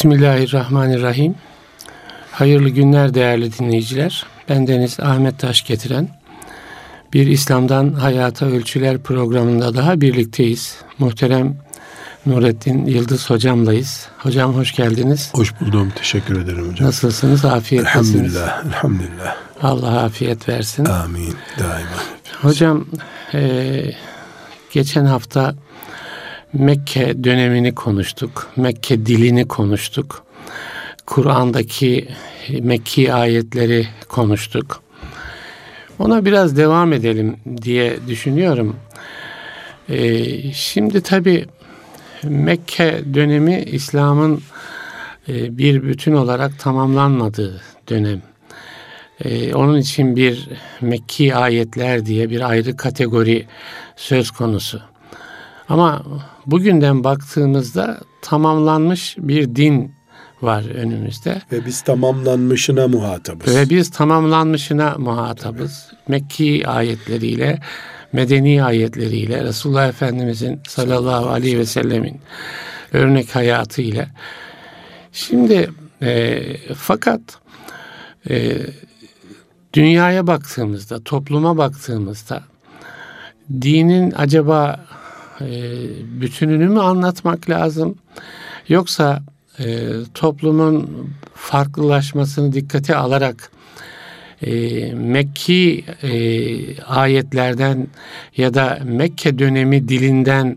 Bismillahirrahmanirrahim. Hayırlı günler değerli dinleyiciler. Ben Deniz Ahmet Taş getiren bir İslam'dan Hayata Ölçüler programında daha birlikteyiz. Muhterem Nurettin Yıldız hocamlayız. Hocam hoş geldiniz. Hoş buldum. Teşekkür ederim hocam. Nasılsınız? Afiyet Elhamdülillah. Elhamdülillah. Allah afiyet versin. Amin. Daima. Hocam e, geçen hafta Mekke dönemini konuştuk. Mekke dilini konuştuk. Kur'an'daki Mekki ayetleri konuştuk. Ona biraz devam edelim diye düşünüyorum. Ee, şimdi tabi Mekke dönemi İslam'ın e, bir bütün olarak tamamlanmadığı dönem. Ee, onun için bir Mekki ayetler diye bir ayrı kategori söz konusu. Ama bugünden baktığımızda tamamlanmış bir din var önümüzde. Ve biz tamamlanmışına muhatabız. Ve biz tamamlanmışına muhatabız. Mekki ayetleriyle, medeni ayetleriyle, Resulullah Efendimizin sallallahu aleyhi ve sellemin örnek hayatı ile. Şimdi e, fakat e, dünyaya baktığımızda, topluma baktığımızda dinin acaba e, bütününü mü anlatmak lazım? Yoksa e, toplumun farklılaşmasını dikkate alarak e, Mekki e, ayetlerden ya da Mekke dönemi dilinden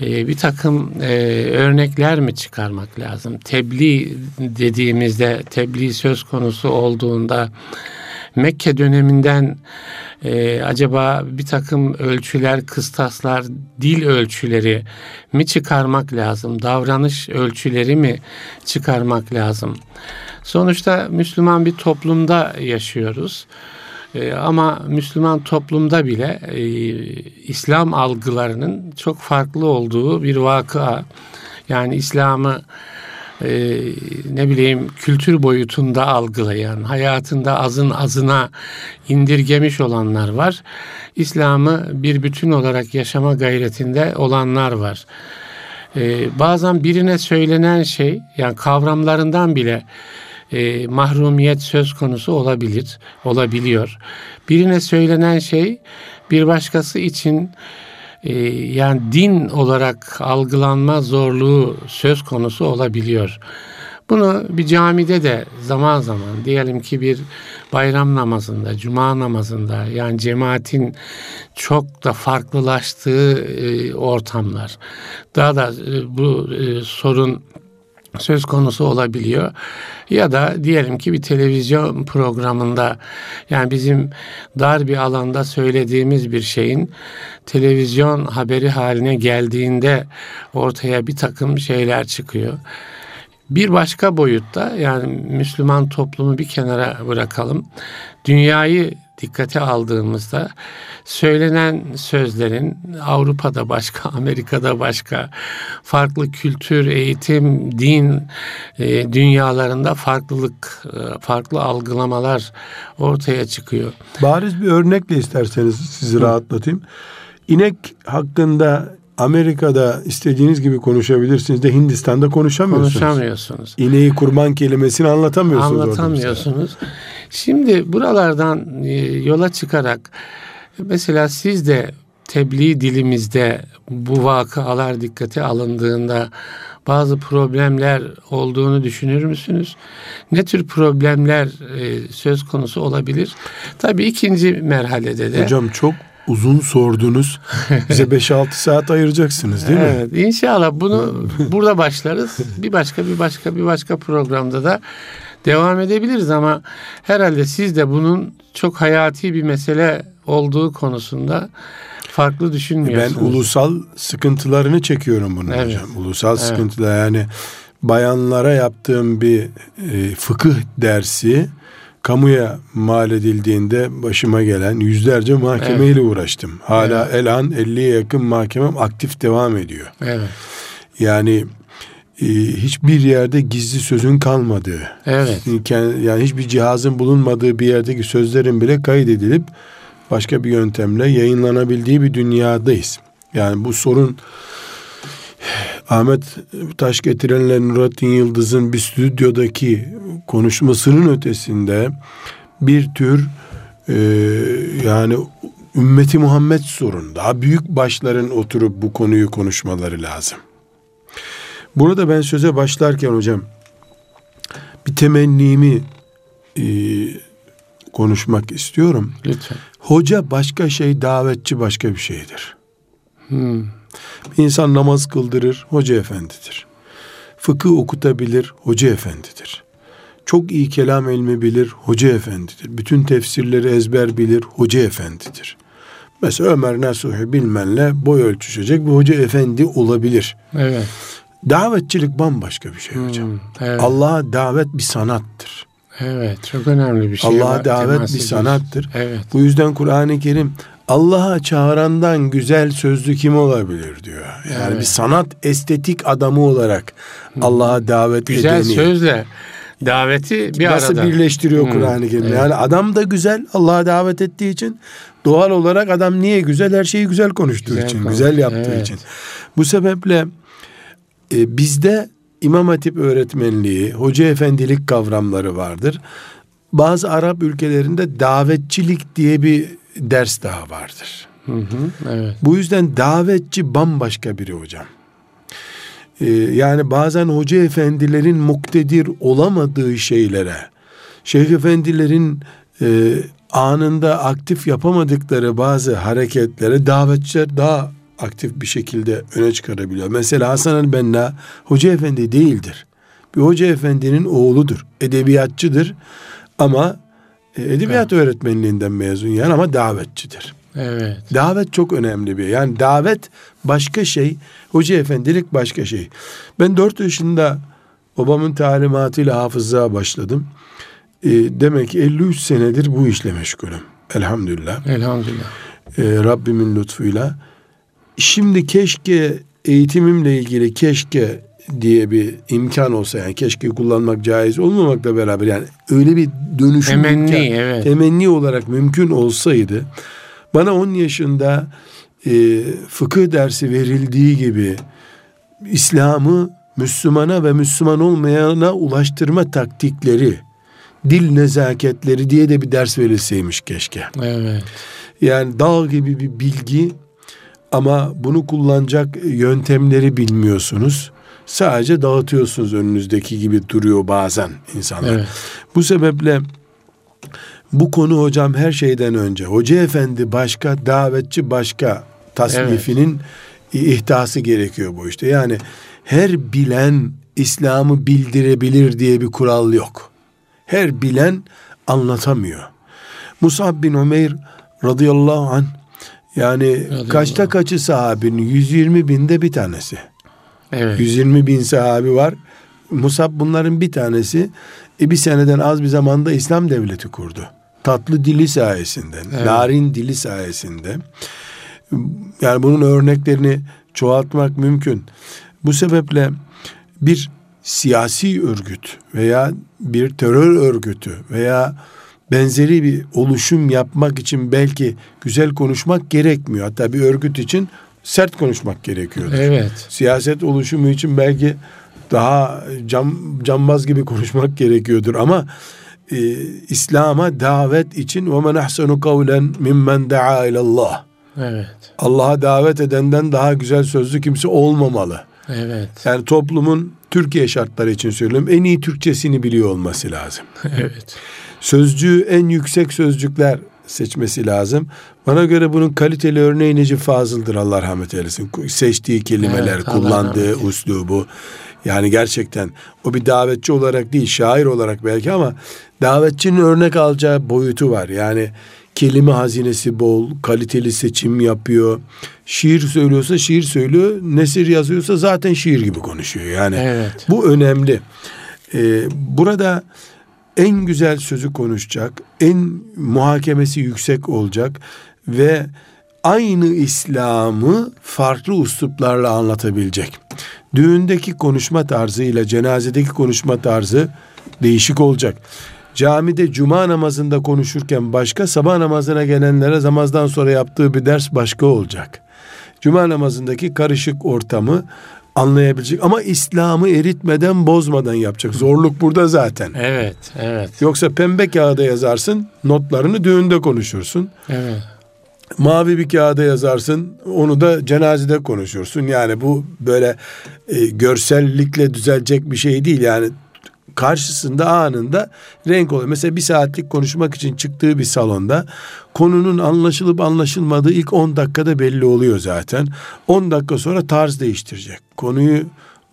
e, bir takım e, örnekler mi çıkarmak lazım? Tebliğ dediğimizde, tebliğ söz konusu olduğunda Mekke döneminden e, acaba bir takım ölçüler, kıstaslar, dil ölçüleri mi çıkarmak lazım? Davranış ölçüleri mi çıkarmak lazım? Sonuçta Müslüman bir toplumda yaşıyoruz. E, ama Müslüman toplumda bile e, İslam algılarının çok farklı olduğu bir vakıa. Yani İslam'ı e, ne bileyim kültür boyutunda algılayan, hayatında azın azına indirgemiş olanlar var. İslam'ı bir bütün olarak yaşama gayretinde olanlar var. E, bazen birine söylenen şey, yani kavramlarından bile e, mahrumiyet söz konusu olabilir, olabiliyor. Birine söylenen şey bir başkası için yani din olarak algılanma zorluğu söz konusu olabiliyor. Bunu bir camide de zaman zaman diyelim ki bir bayram namazında, cuma namazında yani cemaatin çok da farklılaştığı e, ortamlar. Daha da e, bu e, sorun söz konusu olabiliyor. Ya da diyelim ki bir televizyon programında yani bizim dar bir alanda söylediğimiz bir şeyin televizyon haberi haline geldiğinde ortaya bir takım şeyler çıkıyor. Bir başka boyutta yani Müslüman toplumu bir kenara bırakalım. Dünyayı dikkate aldığımızda söylenen sözlerin Avrupa'da başka, Amerika'da başka, farklı kültür, eğitim, din e, dünyalarında farklılık, e, farklı algılamalar ortaya çıkıyor. Bariz bir örnekle isterseniz sizi Hı. rahatlatayım. İnek hakkında Amerika'da istediğiniz gibi konuşabilirsiniz de Hindistan'da konuşamıyorsunuz. Konuşamıyorsunuz. İneği kurban kelimesini anlatamıyorsunuz. Anlatamıyorsunuz. Şimdi buralardan e, yola çıkarak mesela siz de tebliğ dilimizde bu vakalar dikkate alındığında bazı problemler olduğunu düşünür müsünüz? Ne tür problemler e, söz konusu olabilir? Tabii ikinci merhalede de. Hocam çok uzun sordunuz. Bize 5-6 saat ayıracaksınız değil mi? Evet inşallah bunu burada başlarız. Bir başka bir başka bir başka programda da devam edebiliriz ama herhalde siz de bunun çok hayati bir mesele olduğu konusunda farklı düşünmüyorsunuz. Ben ulusal sıkıntılarını çekiyorum bunu evet. hocam. Ulusal evet. sıkıntılar yani bayanlara yaptığım bir e, fıkıh dersi kamuya mal edildiğinde başıma gelen yüzlerce mahkemeyle evet. uğraştım. Hala evet. elan 50'ye yakın mahkemem aktif devam ediyor. Evet. Yani e, hiçbir yerde gizli sözün kalmadığı. Evet. Yani hiçbir cihazın bulunmadığı bir yerdeki sözlerin bile kaydedilip başka bir yöntemle yayınlanabildiği bir dünyadayız. Yani bu sorun Ahmet Taş getirenle Nurattin Yıldız'ın bir stüdyodaki konuşmasının ötesinde bir tür e, yani ümmeti Muhammed sorun. Daha büyük başların oturup bu konuyu konuşmaları lazım. Burada ben söze başlarken hocam bir temennimi e, konuşmak istiyorum. Lütfen. Hoca başka şey, davetçi başka bir şeydir. Hmm. Bir insan namaz kıldırır, hoca efendidir. Fıkıh okutabilir, hoca efendidir. Çok iyi kelam ilmi bilir, hoca efendidir. Bütün tefsirleri ezber bilir, hoca efendidir. Mesela Ömer Nasuhi bilmenle boy ölçüşecek bir hoca efendi olabilir. Evet. Davetçilik bambaşka bir şey hocam. Hmm, evet. Allah'a davet bir sanattır. Evet, çok önemli bir şey. Allah'a davet bir sanattır. Evet. Bu yüzden Kur'an-ı Kerim Allah'a çağırandan güzel sözlü kim olabilir diyor. Yani evet. bir sanat estetik adamı olarak Allah'a davet güzel edeni. Güzel sözle daveti bir Nasıl arada. birleştiriyor Kur'an-ı Kerim. Evet. Yani adam da güzel Allah'a davet ettiği için doğal olarak adam niye güzel? Her şeyi güzel konuştuğu güzel için, konuş. güzel yaptığı evet. için. Bu sebeple e, bizde İmam Hatip öğretmenliği, hoca efendilik kavramları vardır. Bazı Arap ülkelerinde davetçilik diye bir ders daha vardır. Hı hı, evet. Bu yüzden davetçi bambaşka biri hocam. Ee, yani bazen hoca efendilerin muktedir olamadığı şeylere, şeyh efendilerin e, anında aktif yapamadıkları bazı hareketlere davetçiler daha aktif bir şekilde öne çıkarabiliyor. Mesela Hasan el-Benna hoca efendi değildir. Bir hoca efendinin oğludur. Edebiyatçıdır ama edebiyat evet. öğretmenliğinden mezun yani ama davetçidir. Evet. Davet çok önemli bir. Yani davet başka şey, hoca efendilik başka şey. Ben dört yaşında babamın talimatıyla hafızlığa başladım. E, demek ki 53 senedir bu işle meşgulüm. Elhamdülillah. Elhamdülillah. E, Rabbimin lütfuyla. Şimdi keşke eğitimimle ilgili keşke diye bir imkan olsa yani keşke kullanmak caiz olmamakla beraber yani öyle bir dönüşüm temenni, imkan, evet. temenni olarak mümkün olsaydı bana 10 yaşında e, fıkıh dersi verildiği gibi İslam'ı Müslümana ve Müslüman olmayana ulaştırma taktikleri, dil nezaketleri diye de bir ders verilseymiş keşke. Evet. Yani dağ gibi bir bilgi ama bunu kullanacak yöntemleri bilmiyorsunuz. Sadece dağıtıyorsunuz önünüzdeki gibi duruyor bazen insanlar. Evet. Bu sebeple bu konu hocam her şeyden önce hoca efendi başka, davetçi başka tasnifinin evet. ihtası gerekiyor bu işte. Yani her bilen İslam'ı bildirebilir diye bir kural yok. Her bilen anlatamıyor. Musab bin Ömer radıyallahu anh yani radıyallahu kaçta kaçı sahabinin 120 binde bir tanesi. Evet. 120 bin sahabi var. Musab bunların bir tanesi. E bir seneden az bir zamanda İslam devleti kurdu. Tatlı dili sayesinde, evet. narin dili sayesinde. Yani bunun örneklerini çoğaltmak mümkün. Bu sebeple bir siyasi örgüt veya bir terör örgütü veya benzeri bir oluşum yapmak için belki güzel konuşmak gerekmiyor. Hatta bir örgüt için sert konuşmak gerekiyor. Evet. Siyaset oluşumu için belki daha cam, cambaz gibi konuşmak gerekiyordur ama e, İslam'a davet için ve men ahsenu kavlen mimmen daa ilallah. Evet. Allah'a davet edenden daha güzel sözlü kimse olmamalı. Evet. Yani toplumun Türkiye şartları için söylüyorum en iyi Türkçesini biliyor olması lazım. evet. Sözcüğü en yüksek sözcükler seçmesi lazım. Bana göre bunun kaliteli örneği Necip Fazıl'dır Allah rahmet eylesin. Seçtiği kelimeler, evet, kullandığı uslubu. Yani gerçekten o bir davetçi olarak değil, şair olarak belki ama davetçinin örnek alacağı boyutu var. Yani kelime hazinesi bol, kaliteli seçim yapıyor. Şiir söylüyorsa şiir söylüyor. Nesir yazıyorsa zaten şiir gibi konuşuyor. Yani evet. bu önemli. Ee, burada en güzel sözü konuşacak, en muhakemesi yüksek olacak ve aynı İslam'ı farklı usluplarla anlatabilecek. Düğündeki konuşma tarzı ile cenazedeki konuşma tarzı değişik olacak. Camide cuma namazında konuşurken başka, sabah namazına gelenlere namazdan sonra yaptığı bir ders başka olacak. Cuma namazındaki karışık ortamı anlayabilecek ama İslam'ı eritmeden bozmadan yapacak. Zorluk burada zaten. Evet, evet. Yoksa pembe kağıda yazarsın, notlarını düğünde konuşursun. Evet. Mavi bir kağıda yazarsın, onu da cenazede konuşursun. Yani bu böyle e, görsellikle düzelecek bir şey değil. Yani karşısında anında renk oluyor. Mesela bir saatlik konuşmak için çıktığı bir salonda konunun anlaşılıp anlaşılmadığı ilk 10 dakikada belli oluyor zaten. 10 dakika sonra tarz değiştirecek. Konuyu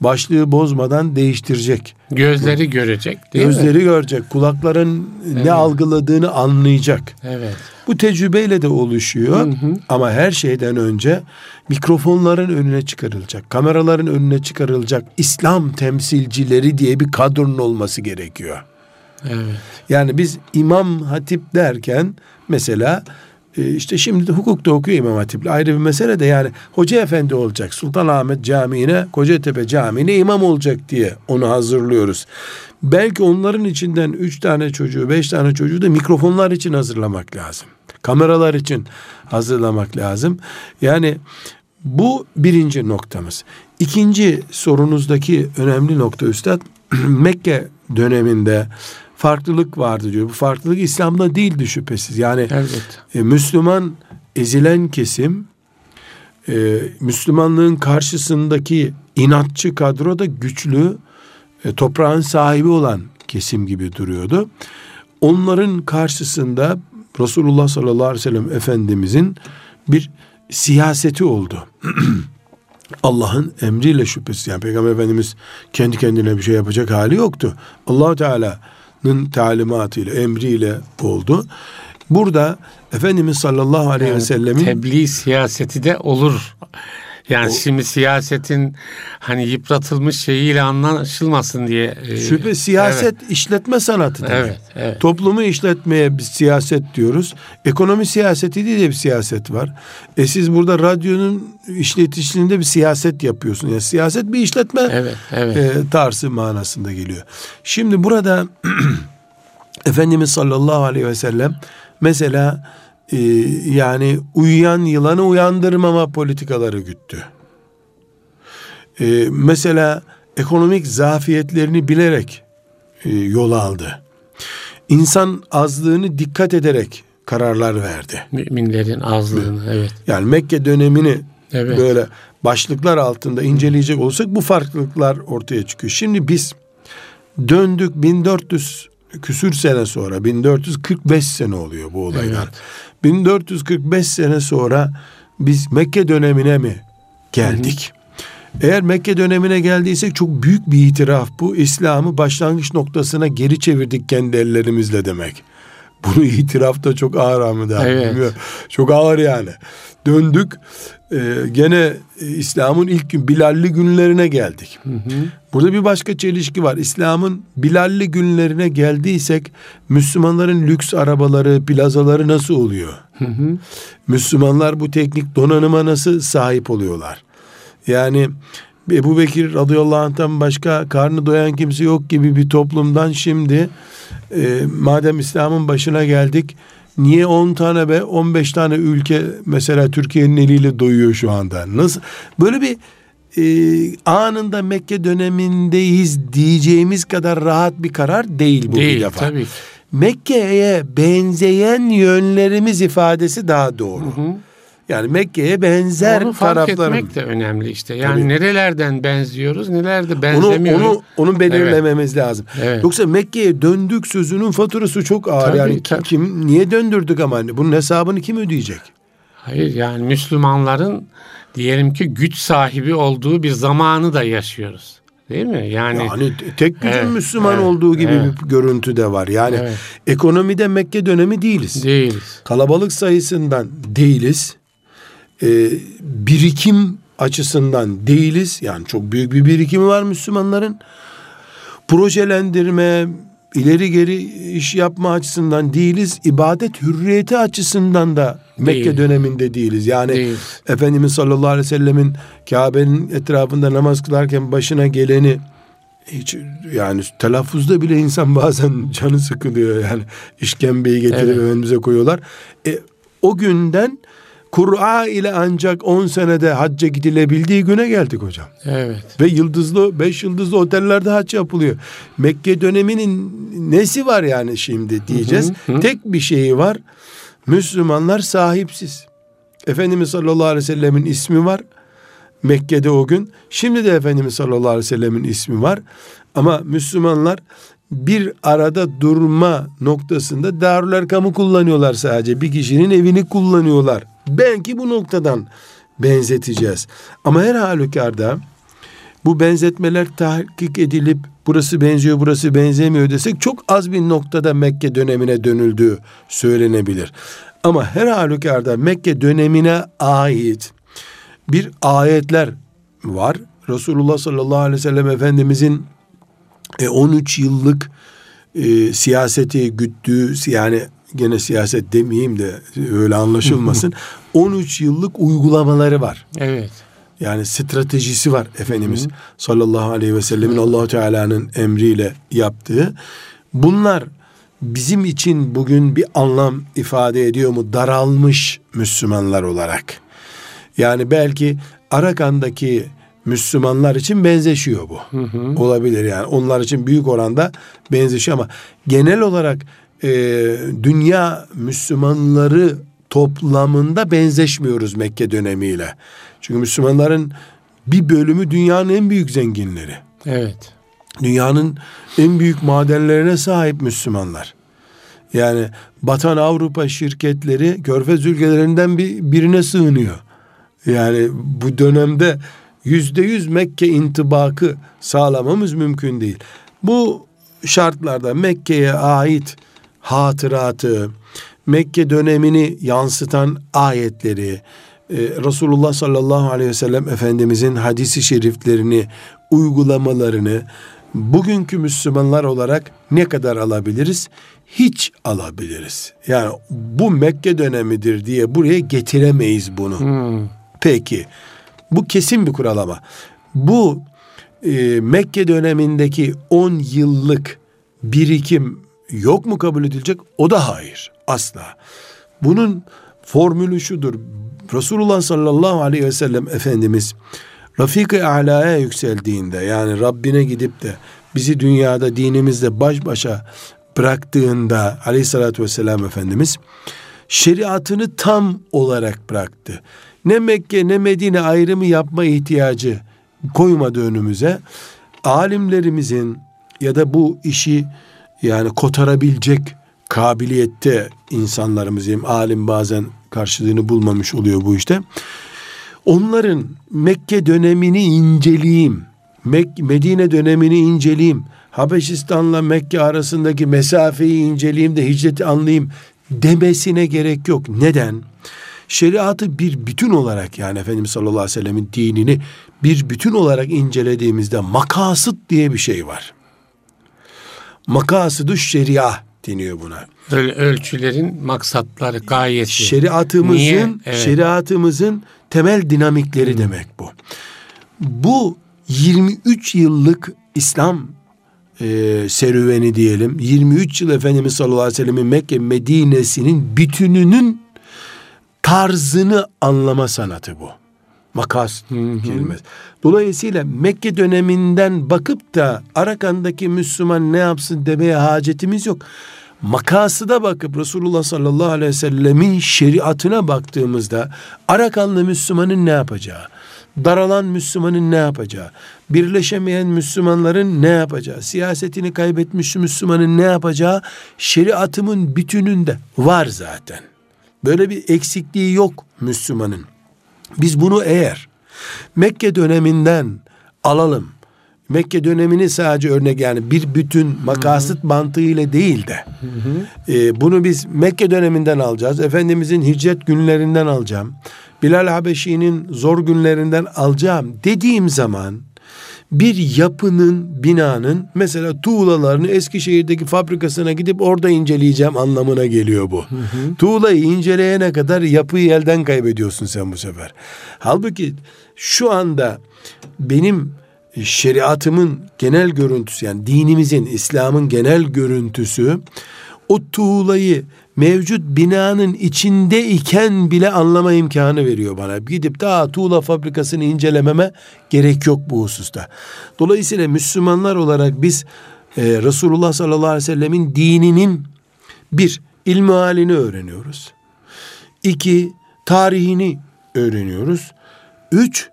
başlığı bozmadan değiştirecek. Gözleri görecek değil Gözleri mi? görecek. Kulakların evet. ne algıladığını anlayacak. Evet. Bu tecrübeyle de oluşuyor. Hı hı. Ama her şeyden önce mikrofonların önüne çıkarılacak, kameraların önüne çıkarılacak İslam temsilcileri diye bir kadronun olması gerekiyor. Evet. Yani biz imam hatip derken mesela işte şimdi de hukukta okuyor İmam Hatip'le ayrı bir mesele de yani hoca efendi olacak. Sultanahmet Camii'ne, Kocatepe Camii'ne imam olacak diye onu hazırlıyoruz. Belki onların içinden üç tane çocuğu, beş tane çocuğu da mikrofonlar için hazırlamak lazım. Kameralar için hazırlamak lazım. Yani bu birinci noktamız. İkinci sorunuzdaki önemli nokta Üstad, Mekke döneminde farklılık vardı diyor. Bu farklılık İslam'da değildi şüphesiz. Yani evet. e, Müslüman ezilen kesim e, Müslümanlığın karşısındaki inatçı kadro da güçlü e, toprağın sahibi olan kesim gibi duruyordu. Onların karşısında Resulullah sallallahu aleyhi ve sellem Efendimizin bir siyaseti oldu. Allah'ın emriyle şüphesiz yani Peygamber Efendimiz kendi kendine bir şey yapacak hali yoktu. allah Teala'nın talimatıyla, emriyle oldu. Burada Efendimiz sallallahu aleyhi ve sellemin tebliğ siyaseti de olur yani o, şimdi siyasetin hani yıpratılmış şeyiyle anlaşılmasın diye. E, şüphe siyaset evet. işletme sanatı demek. Evet, evet. Toplumu işletmeye bir siyaset diyoruz. Ekonomi siyaseti diye bir siyaset var. E siz burada radyonun işletişliğinde bir siyaset yapıyorsun. Yani siyaset bir işletme evet, evet. E, tarzı manasında geliyor. Şimdi burada Efendimiz sallallahu aleyhi ve sellem mesela e, yani uyuyan yılanı uyandırmama politikaları güttü. E, mesela ekonomik zafiyetlerini bilerek e, yol aldı. İnsan azlığını dikkat ederek kararlar verdi. Müminlerin azlığını evet. Yani Mekke dönemini evet. böyle başlıklar altında inceleyecek olsak bu farklılıklar ortaya çıkıyor. Şimdi biz döndük 1400 küsür sene sonra 1445 sene oluyor bu olaylar. Evet. 1445 sene sonra biz Mekke dönemine mi geldik? Hı hı. Eğer Mekke dönemine geldiysek çok büyük bir itiraf bu. İslam'ı başlangıç noktasına geri çevirdik kendi ellerimizle demek. Bunu itiraf da çok ağır Ahmet abi. Evet. Çok ağır yani. Döndük e, gene e, İslam'ın ilk gün Bilalli günlerine geldik. Hı hı. Burada bir başka çelişki var. İslam'ın Bilalli günlerine geldiysek Müslümanların lüks arabaları, plazaları nasıl oluyor? Hı hı. Müslümanlar bu teknik donanıma nasıl sahip oluyorlar? Yani Ebu Bekir radıyallahu anh'tan başka karnı doyan kimse yok gibi bir toplumdan şimdi e, madem İslam'ın başına geldik niye 10 tane ve 15 tane ülke mesela Türkiye'nin eliyle doyuyor şu anda? Nasıl böyle bir e, anında Mekke dönemindeyiz diyeceğimiz kadar rahat bir karar değil bu değil, bir defa. Tabii. Mekke'ye benzeyen yönlerimiz ifadesi daha doğru. Hı hı. Yani Mekke'ye benzer onu fark taraflarım. etmek de önemli işte. Yani Tabii. nerelerden benziyoruz, nelerde benzemiyoruz. Onu, onu, onu belirlememiz evet. lazım. Evet. Yoksa Mekke'ye döndük sözünün faturası çok ağır. Tabii, yani tabii. kim niye döndürdük ama hani bunun hesabını kim ödeyecek? Hayır yani Müslümanların diyelim ki güç sahibi olduğu bir zamanı da yaşıyoruz. Değil mi? Yani yani tek gücün evet, Müslüman evet, olduğu gibi evet. bir görüntü de var. Yani evet. ekonomide Mekke dönemi değiliz. Değiliz. Kalabalık sayısından değiliz e, birikim açısından değiliz. Yani çok büyük bir birikimi var Müslümanların. Projelendirme, ileri geri iş yapma açısından değiliz. İbadet hürriyeti açısından da Mekke Değil. döneminde değiliz. Yani Değil. Efendimiz sallallahu aleyhi ve sellemin Kabe'nin etrafında namaz kılarken başına geleni hiç yani telaffuzda bile insan bazen canı sıkılıyor yani işkembeyi getirip evet. önümüze koyuyorlar. E, o günden Kur'a ile ancak 10 senede hacca gidilebildiği güne geldik hocam. Evet. Ve yıldızlı, beş yıldızlı otellerde hac yapılıyor. Mekke döneminin nesi var yani şimdi diyeceğiz. Hı, hı. Tek bir şeyi var. Müslümanlar sahipsiz. Efendimiz sallallahu aleyhi ve sellemin ismi var. Mekke'de o gün. Şimdi de Efendimiz sallallahu aleyhi ve sellemin ismi var. Ama Müslümanlar bir arada durma noktasında Darül Erkam'ı kullanıyorlar sadece. Bir kişinin evini kullanıyorlar. Belki bu noktadan benzeteceğiz. Ama her halükarda bu benzetmeler tahkik edilip burası benziyor burası benzemiyor desek çok az bir noktada Mekke dönemine dönüldüğü söylenebilir. Ama her halükarda Mekke dönemine ait bir ayetler var. Resulullah sallallahu aleyhi ve sellem Efendimizin 13 e, yıllık e, siyaseti güttüğü yani gene siyaset demeyeyim de öyle anlaşılmasın. 13 yıllık uygulamaları var. Evet. Yani stratejisi var Efendimiz sallallahu aleyhi ve sellemin Allahu Teala'nın emriyle yaptığı. Bunlar bizim için bugün bir anlam ifade ediyor mu? Daralmış Müslümanlar olarak. Yani belki Arakan'daki Müslümanlar için benzeşiyor bu. Hı hı. Olabilir yani. Onlar için büyük oranda benzeşiyor ama genel olarak e, dünya Müslümanları toplamında benzeşmiyoruz Mekke dönemiyle. Çünkü Müslümanların bir bölümü dünyanın en büyük zenginleri. Evet. Dünyanın en büyük madenlerine sahip Müslümanlar. Yani Batan Avrupa şirketleri Körfez ülkelerinden bir, birine sığınıyor. Yani bu dönemde yüzde yüz Mekke intibakı sağlamamız mümkün değil. Bu şartlarda Mekke'ye ait hatıratı, Mekke dönemini yansıtan ayetleri, e, Resulullah sallallahu aleyhi ve sellem Efendimizin hadisi şeriflerini, uygulamalarını bugünkü Müslümanlar olarak ne kadar alabiliriz? Hiç alabiliriz. Yani bu Mekke dönemidir diye buraya getiremeyiz bunu. Hmm. Peki bu kesin bir kural ama bu e, Mekke dönemindeki 10 yıllık birikim yok mu kabul edilecek? O da hayır. Asla. Bunun formülü şudur. Resulullah sallallahu aleyhi ve sellem Efendimiz Rafik-i Ala'ya yükseldiğinde yani Rabbine gidip de bizi dünyada dinimizle baş başa bıraktığında aleyhissalatü vesselam Efendimiz şeriatını tam olarak bıraktı. Ne Mekke ne Medine ayrımı yapma ihtiyacı koymadı önümüze. Alimlerimizin ya da bu işi yani kotarabilecek kabiliyette insanlarımız diyeyim alim bazen karşılığını bulmamış oluyor bu işte. Onların Mekke dönemini inceleyeyim. Mek Medine dönemini inceleyeyim. Habeşistan'la Mekke arasındaki mesafeyi inceleyeyim de hicreti anlayayım demesine gerek yok. Neden? Şeriatı bir bütün olarak yani Efendimiz sallallahu aleyhi ve sellemin dinini bir bütün olarak incelediğimizde makasıt diye bir şey var. Makasıdü şeria deniyor buna. Ölçülerin maksatları, gayesi. Şeriatımızın Niye? Evet. şeriatımızın temel dinamikleri hmm. demek bu. Bu 23 yıllık İslam e, serüveni diyelim. 23 yıl Efendimiz sallallahu aleyhi ve sellem'in Mekke Medine'sinin bütününün tarzını anlama sanatı bu. Makas kelimesi. Dolayısıyla Mekke döneminden bakıp da Arakan'daki Müslüman ne yapsın demeye hacetimiz yok. Makası da bakıp Resulullah sallallahu aleyhi ve sellemin şeriatına baktığımızda Arakanlı Müslümanın ne yapacağı, daralan Müslümanın ne yapacağı, birleşemeyen Müslümanların ne yapacağı, siyasetini kaybetmiş Müslümanın ne yapacağı şeriatımın bütününde var zaten. Böyle bir eksikliği yok Müslümanın. Biz bunu eğer Mekke döneminden alalım. Mekke dönemini sadece örnek yani bir bütün makasıt mantığıyla değil de hı hı. E, bunu biz Mekke döneminden alacağız. Efendimizin hicret günlerinden alacağım. Bilal Habeşi'nin zor günlerinden alacağım dediğim zaman bir yapının, binanın mesela tuğlalarını Eskişehir'deki fabrikasına gidip orada inceleyeceğim anlamına geliyor bu. Hı hı. Tuğlayı inceleyene kadar yapıyı elden kaybediyorsun sen bu sefer. Halbuki şu anda benim şeriatımın genel görüntüsü yani dinimizin, İslam'ın genel görüntüsü o tuğlayı mevcut binanın içinde iken bile anlama imkanı veriyor bana. Gidip daha tuğla fabrikasını incelememe gerek yok bu hususta. Dolayısıyla Müslümanlar olarak biz e, Resulullah sallallahu aleyhi ve sellemin dininin bir ilmi halini öğreniyoruz. İki tarihini öğreniyoruz. Üç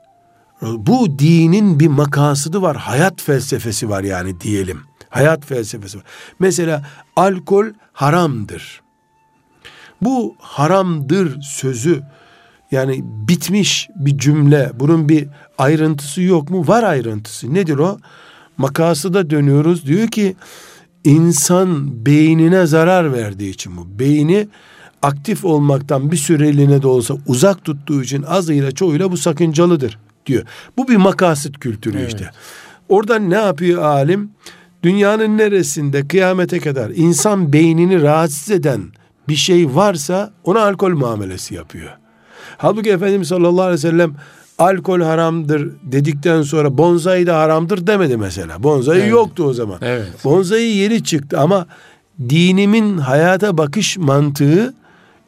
bu dinin bir makasıdı var. Hayat felsefesi var yani diyelim. Hayat felsefesi var. Mesela alkol haramdır. Bu haramdır sözü yani bitmiş bir cümle. Bunun bir ayrıntısı yok mu? Var ayrıntısı. Nedir o? Makasıda dönüyoruz. Diyor ki insan beynine zarar verdiği için bu. Beyni aktif olmaktan bir süreliğine de olsa uzak tuttuğu için azıyla çoğuyla bu sakıncalıdır diyor. Bu bir makasıt kültürü evet. işte. Oradan ne yapıyor alim? Dünyanın neresinde kıyamete kadar insan beynini rahatsız eden bir şey varsa ona alkol muamelesi yapıyor. Halbuki Efendimiz sallallahu aleyhi ve sellem alkol haramdır dedikten sonra bonzai de haramdır demedi mesela. Bonzai evet. yoktu o zaman. Evet. Bonzai yeri çıktı ama dinimin hayata bakış mantığı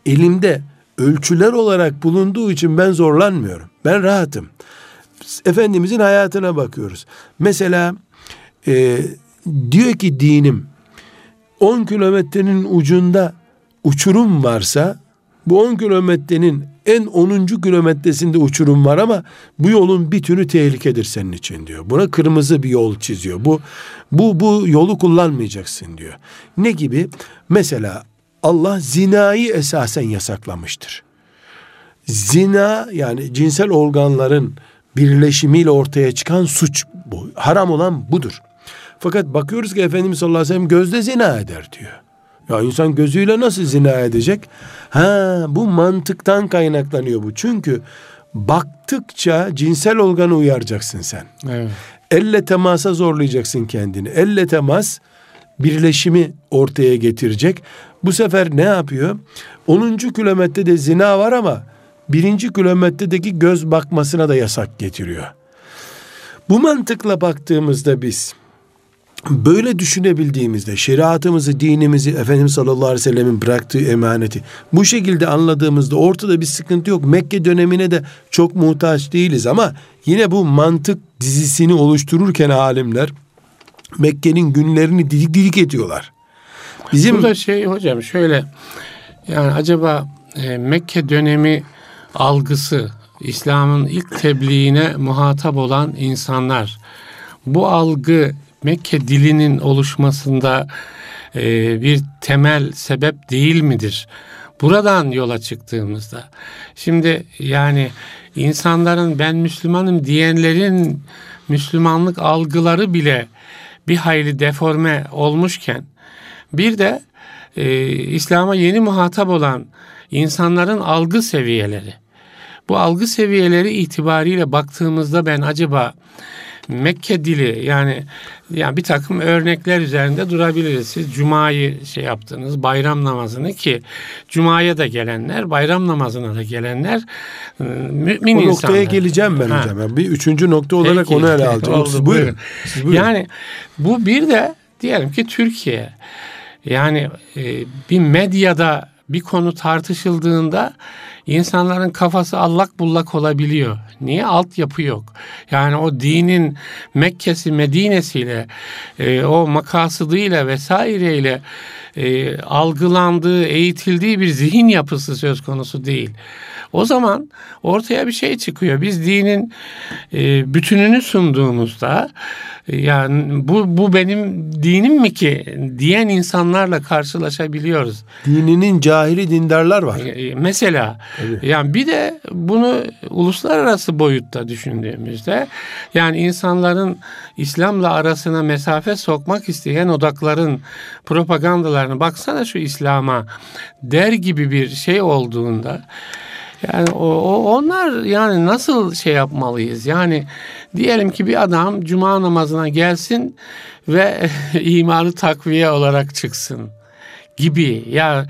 elimde ölçüler olarak bulunduğu için ben zorlanmıyorum. Ben rahatım. Efendimizin hayatına bakıyoruz. Mesela e, diyor ki dinim 10 kilometrenin ucunda uçurum varsa bu 10 kilometrenin en 10. kilometresinde uçurum var ama bu yolun bir türü tehlikedir senin için diyor. Buna kırmızı bir yol çiziyor. Bu bu bu yolu kullanmayacaksın diyor. Ne gibi? Mesela Allah zinayı esasen yasaklamıştır. Zina yani cinsel organların birleşimiyle ortaya çıkan suç bu. Haram olan budur. Fakat bakıyoruz ki Efendimiz sallallahu aleyhi ve sellem gözde zina eder diyor. Ya insan gözüyle nasıl zina edecek? Ha bu mantıktan kaynaklanıyor bu. Çünkü baktıkça cinsel organı uyaracaksın sen. Evet. Elle temasa zorlayacaksın kendini. Elle temas birleşimi ortaya getirecek. Bu sefer ne yapıyor? 10. kilometrede zina var ama birinci kilometredeki göz bakmasına da yasak getiriyor. Bu mantıkla baktığımızda biz böyle düşünebildiğimizde şeriatımızı, dinimizi, Efendimiz sallallahu aleyhi ve sellemin bıraktığı emaneti bu şekilde anladığımızda ortada bir sıkıntı yok. Mekke dönemine de çok muhtaç değiliz ama yine bu mantık dizisini oluştururken alimler Mekke'nin günlerini didik didik ediyorlar. Bizim Burada şey hocam şöyle yani acaba e, Mekke dönemi algısı İslam'ın ilk tebliğine muhatap olan insanlar bu algı Mekke dilinin oluşmasında e, bir temel sebep değil midir? Buradan yola çıktığımızda şimdi yani insanların ben Müslümanım diyenlerin Müslümanlık algıları bile bir hayli deforme olmuşken bir de e, İslam'a yeni muhatap olan insanların algı seviyeleri. Bu algı seviyeleri itibariyle baktığımızda ben acaba Mekke dili yani yani bir takım örnekler üzerinde durabiliriz. Siz cumayı şey yaptınız, bayram namazını ki cumaya da gelenler, bayram namazına da gelenler ıı, mümin o noktaya insanlar. geleceğim ben ha. hocam. Bir üçüncü nokta olarak Peki, onu ele alacağım. Siz buyurun. Siz buyurun. Yani bu bir de diyelim ki Türkiye yani e, bir medyada bir konu tartışıldığında insanların kafası allak bullak olabiliyor. Niye? Altyapı yok. Yani o dinin Mekke'si, Medine'siyle, e, o makasıdıyla vesaireyle e, algılandığı, eğitildiği bir zihin yapısı söz konusu değil. O zaman ortaya bir şey çıkıyor. Biz dinin e, bütününü sunduğumuzda yani bu, bu benim dinim mi ki diyen insanlarla karşılaşabiliyoruz. Dininin cahili dindarlar var. E, mesela Tabii. yani bir de bunu uluslararası boyutta düşündüğümüzde yani insanların İslam'la arasına mesafe sokmak isteyen odakların propagandalarını baksana şu İslam'a der gibi bir şey olduğunda yani o, o onlar yani nasıl şey yapmalıyız? Yani diyelim ki bir adam cuma namazına gelsin ve imanı takviye olarak çıksın gibi. Ya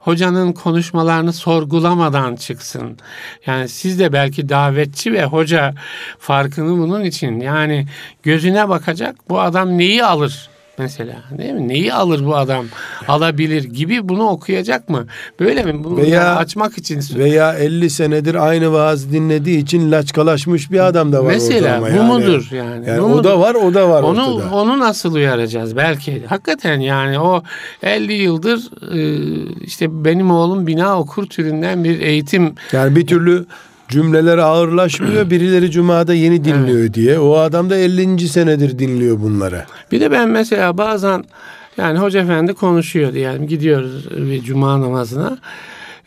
hocanın konuşmalarını sorgulamadan çıksın. Yani siz de belki davetçi ve hoca farkını bunun için yani gözüne bakacak bu adam neyi alır mesela değil mi? Neyi alır bu adam? Alabilir gibi bunu okuyacak mı? Böyle mi? Bunu veya, açmak için. Veya 50 senedir aynı vaaz dinlediği için laçkalaşmış bir adam da var mesela, orada bu mudur yani? yani bu o mudur? da var o da var onu, ortada. Onu nasıl uyaracağız? Belki hakikaten yani o 50 yıldır işte benim oğlum bina okur türünden bir eğitim. Yani bir türlü cümleler ağırlaşmıyor. Birileri cumada yeni dinliyor evet. diye. O adam da 50. senedir dinliyor bunları. Bir de ben mesela bazen yani hoca efendi konuşuyor diyelim gidiyoruz bir cuma namazına.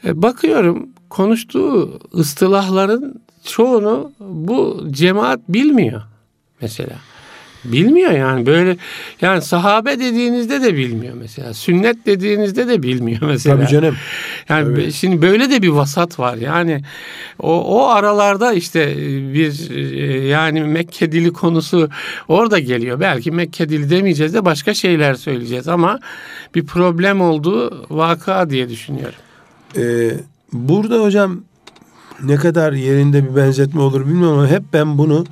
E, bakıyorum konuştuğu ıstılahların çoğunu bu cemaat bilmiyor mesela. Bilmiyor yani böyle yani sahabe dediğinizde de bilmiyor mesela. Sünnet dediğinizde de bilmiyor mesela. Tabii canım. Yani evet. şimdi böyle de bir vasat var. Yani o, o aralarda işte bir yani Mekke dili konusu orada geliyor. Belki Mekke dili demeyeceğiz de başka şeyler söyleyeceğiz ama bir problem olduğu vaka diye düşünüyorum. Ee, burada hocam ne kadar yerinde bir benzetme olur bilmiyorum ama hep ben bunu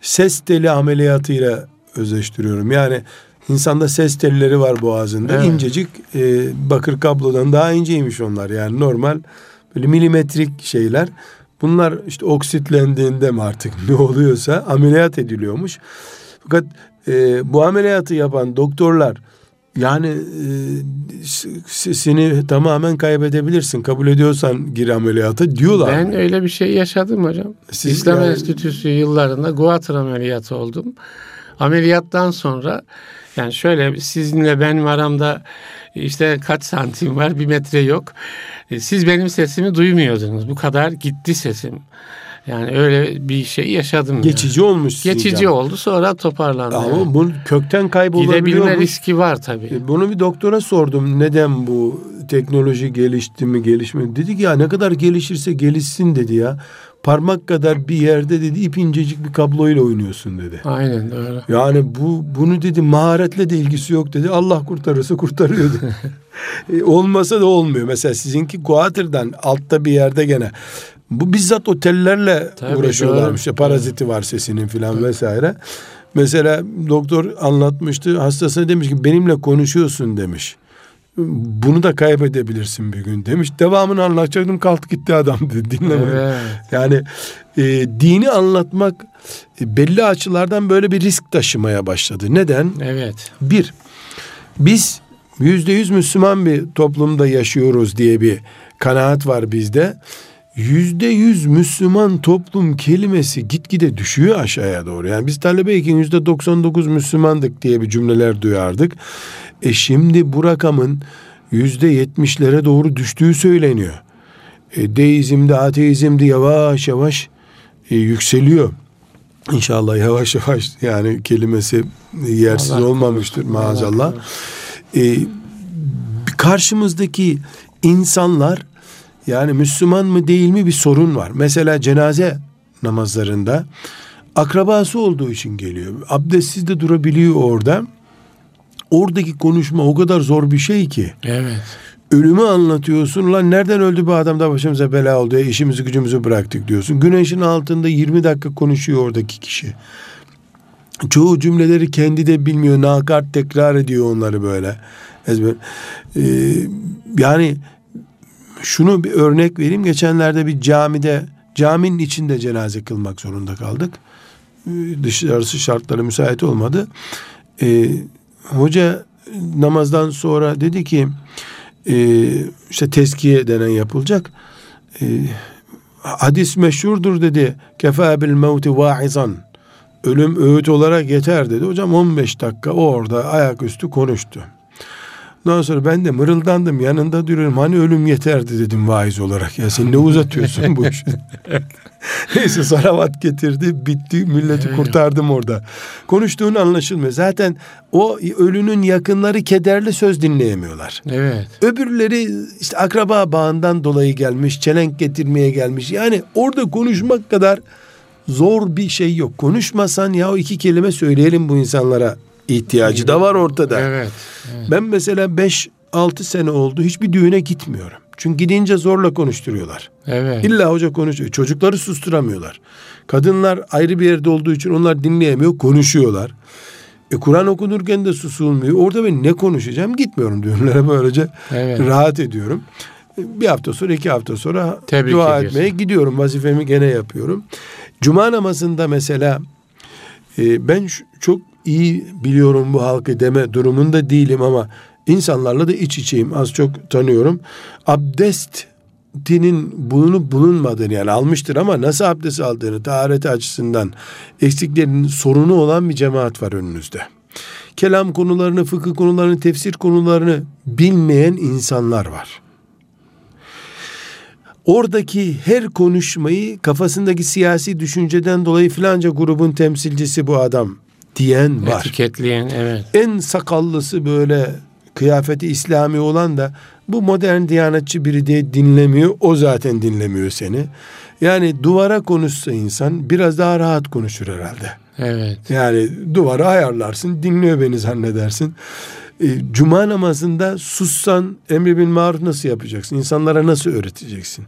ses teli ameliyatıyla özleştiriyorum. Yani insanda ses telleri var boğazında. Evet. İncecik e, bakır kablodan daha inceymiş onlar. Yani normal böyle milimetrik şeyler. Bunlar işte oksitlendiğinde mi artık ne oluyorsa ameliyat ediliyormuş. Fakat e, bu ameliyatı yapan doktorlar yani e, seni tamamen kaybedebilirsin. Kabul ediyorsan gir ameliyata diyorlar. Ben öyle bir şey yaşadım hocam. Siz İslam yani... Enstitüsü yıllarında Guatr ameliyatı oldum. Ameliyattan sonra yani şöyle sizinle benim aramda işte kaç santim var bir metre yok. E, siz benim sesimi duymuyordunuz. Bu kadar gitti sesim. Yani öyle bir şey yaşadım. Geçici yani. olmuş. Geçici canım. oldu sonra toparlandı. Ama yani. bu kökten kaybolabiliyor. Gidebilme riski var tabii. E, bunu bir doktora sordum. Neden bu teknoloji gelişti mi gelişmedi? Dedi ki ya ne kadar gelişirse gelişsin dedi ya parmak kadar bir yerde dedi ip incecik bir kabloyla oynuyorsun dedi. Aynen doğru. Yani bu bunu dedi maharetle de ilgisi yok dedi. Allah kurtarırsa kurtarıyordu. e, olmasa da olmuyor. Mesela sizinki Guatır'dan altta bir yerde gene. Bu bizzat otellerle Tabii, uğraşıyorlarmış. İşte paraziti var sesinin filan vesaire. Mesela doktor anlatmıştı. Hastasına demiş ki benimle konuşuyorsun demiş bunu da kaybedebilirsin bir gün demiş. Devamını anlatacaktım kalktı gitti adam dedi dinlemedi. Evet. Yani e, dini anlatmak e, belli açılardan böyle bir risk taşımaya başladı. Neden? Evet. Bir, biz yüzde yüz Müslüman bir toplumda yaşıyoruz diye bir kanaat var bizde. Yüzde yüz Müslüman toplum kelimesi gitgide düşüyor aşağıya doğru. Yani biz talebeyken yüzde doksan dokuz Müslümandık diye bir cümleler duyardık. E şimdi bu rakamın yüzde yetmişlere doğru düştüğü söyleniyor. E, deizmde, ateizmde yavaş yavaş e, yükseliyor. İnşallah yavaş yavaş yani kelimesi yersiz Allah olmamıştır maazallah. E, karşımızdaki insanlar yani Müslüman mı değil mi bir sorun var. Mesela cenaze namazlarında akrabası olduğu için geliyor. Abdestsiz de durabiliyor orada oradaki konuşma o kadar zor bir şey ki. Evet. Ölümü anlatıyorsun. Lan nereden öldü bu adam da başımıza bela oldu. Ya, işimizi gücümüzü bıraktık diyorsun. Güneşin altında 20 dakika konuşuyor oradaki kişi. Çoğu cümleleri kendi de bilmiyor. Nakart tekrar ediyor onları böyle. Ee, yani şunu bir örnek vereyim. Geçenlerde bir camide caminin içinde cenaze kılmak zorunda kaldık. Ee, dışarısı şartları müsait olmadı. Ee, hoca namazdan sonra dedi ki e, işte tezkiye denen yapılacak. E, hadis meşhurdur dedi. Kefa bil mevti vaizan. Ölüm öğüt olarak yeter dedi. Hocam 15 dakika orada ayaküstü konuştu. Ondan sonra ben de mırıldandım yanında duruyorum. Hani ölüm yeterdi dedim vaiz olarak. Ya sen ne uzatıyorsun bu işi? Neyse salavat getirdi bitti milleti kurtardım orada. Konuştuğun anlaşılmıyor. Zaten o ölünün yakınları kederli söz dinleyemiyorlar. Evet. Öbürleri işte akraba bağından dolayı gelmiş, çelenk getirmeye gelmiş. Yani orada konuşmak kadar zor bir şey yok. Konuşmasan ya o iki kelime söyleyelim bu insanlara ihtiyacı da var ortada. Evet. evet. Ben mesela 5 6 sene oldu hiçbir düğüne gitmiyorum. Çünkü gidince zorla konuşturuyorlar. Evet. İlla hoca konuşuyor. Çocukları susturamıyorlar. Kadınlar ayrı bir yerde olduğu için onlar dinleyemiyor, konuşuyorlar. E Kur'an okunurken de susulmuyor. Orada ben ne konuşacağım gitmiyorum düğünlere böylece evet. rahat ediyorum. Bir hafta sonra iki hafta sonra Tebrik dua ediyorsun. etmeye gidiyorum. Vazifemi gene yapıyorum. Cuma namazında mesela e, ben çok iyi biliyorum bu halkı deme durumunda değilim ama insanlarla da iç içeyim. Az çok tanıyorum. Abdest dinin bulunup bulunmadığını yani almıştır ama nasıl abdest aldığını tahareti açısından eksiklerinin sorunu olan bir cemaat var önünüzde. Kelam konularını, fıkıh konularını, tefsir konularını bilmeyen insanlar var. Oradaki her konuşmayı kafasındaki siyasi düşünceden dolayı filanca grubun temsilcisi bu adam diyen var. Etiketleyen evet. En sakallısı böyle kıyafeti İslami olan da bu modern diyanetçi biri diye dinlemiyor. O zaten dinlemiyor seni. Yani duvara konuşsa insan biraz daha rahat konuşur herhalde. Evet. Yani duvara ayarlarsın, dinliyor beni zannedersin. E, Cuma namazında sussan emri bin maruf nasıl yapacaksın? İnsanlara nasıl öğreteceksin?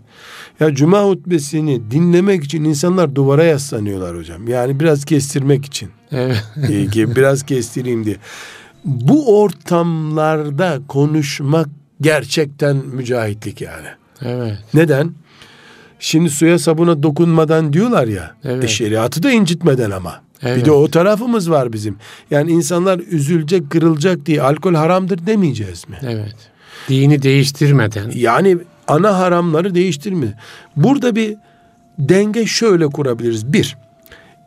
Ya Cuma hutbesini dinlemek için insanlar duvara yaslanıyorlar hocam. Yani biraz kestirmek için. Evet. E, biraz kestireyim diye. Bu ortamlarda konuşmak gerçekten mücahitlik yani. Evet. Neden? Şimdi suya sabuna dokunmadan diyorlar ya. Evet. E şeriatı da incitmeden ama. Evet. Bir de o tarafımız var bizim. Yani insanlar üzülecek, kırılacak diye alkol haramdır demeyeceğiz mi? Evet. Dini değiştirmeden. Yani ana haramları değiştirme. Burada bir denge şöyle kurabiliriz. Bir,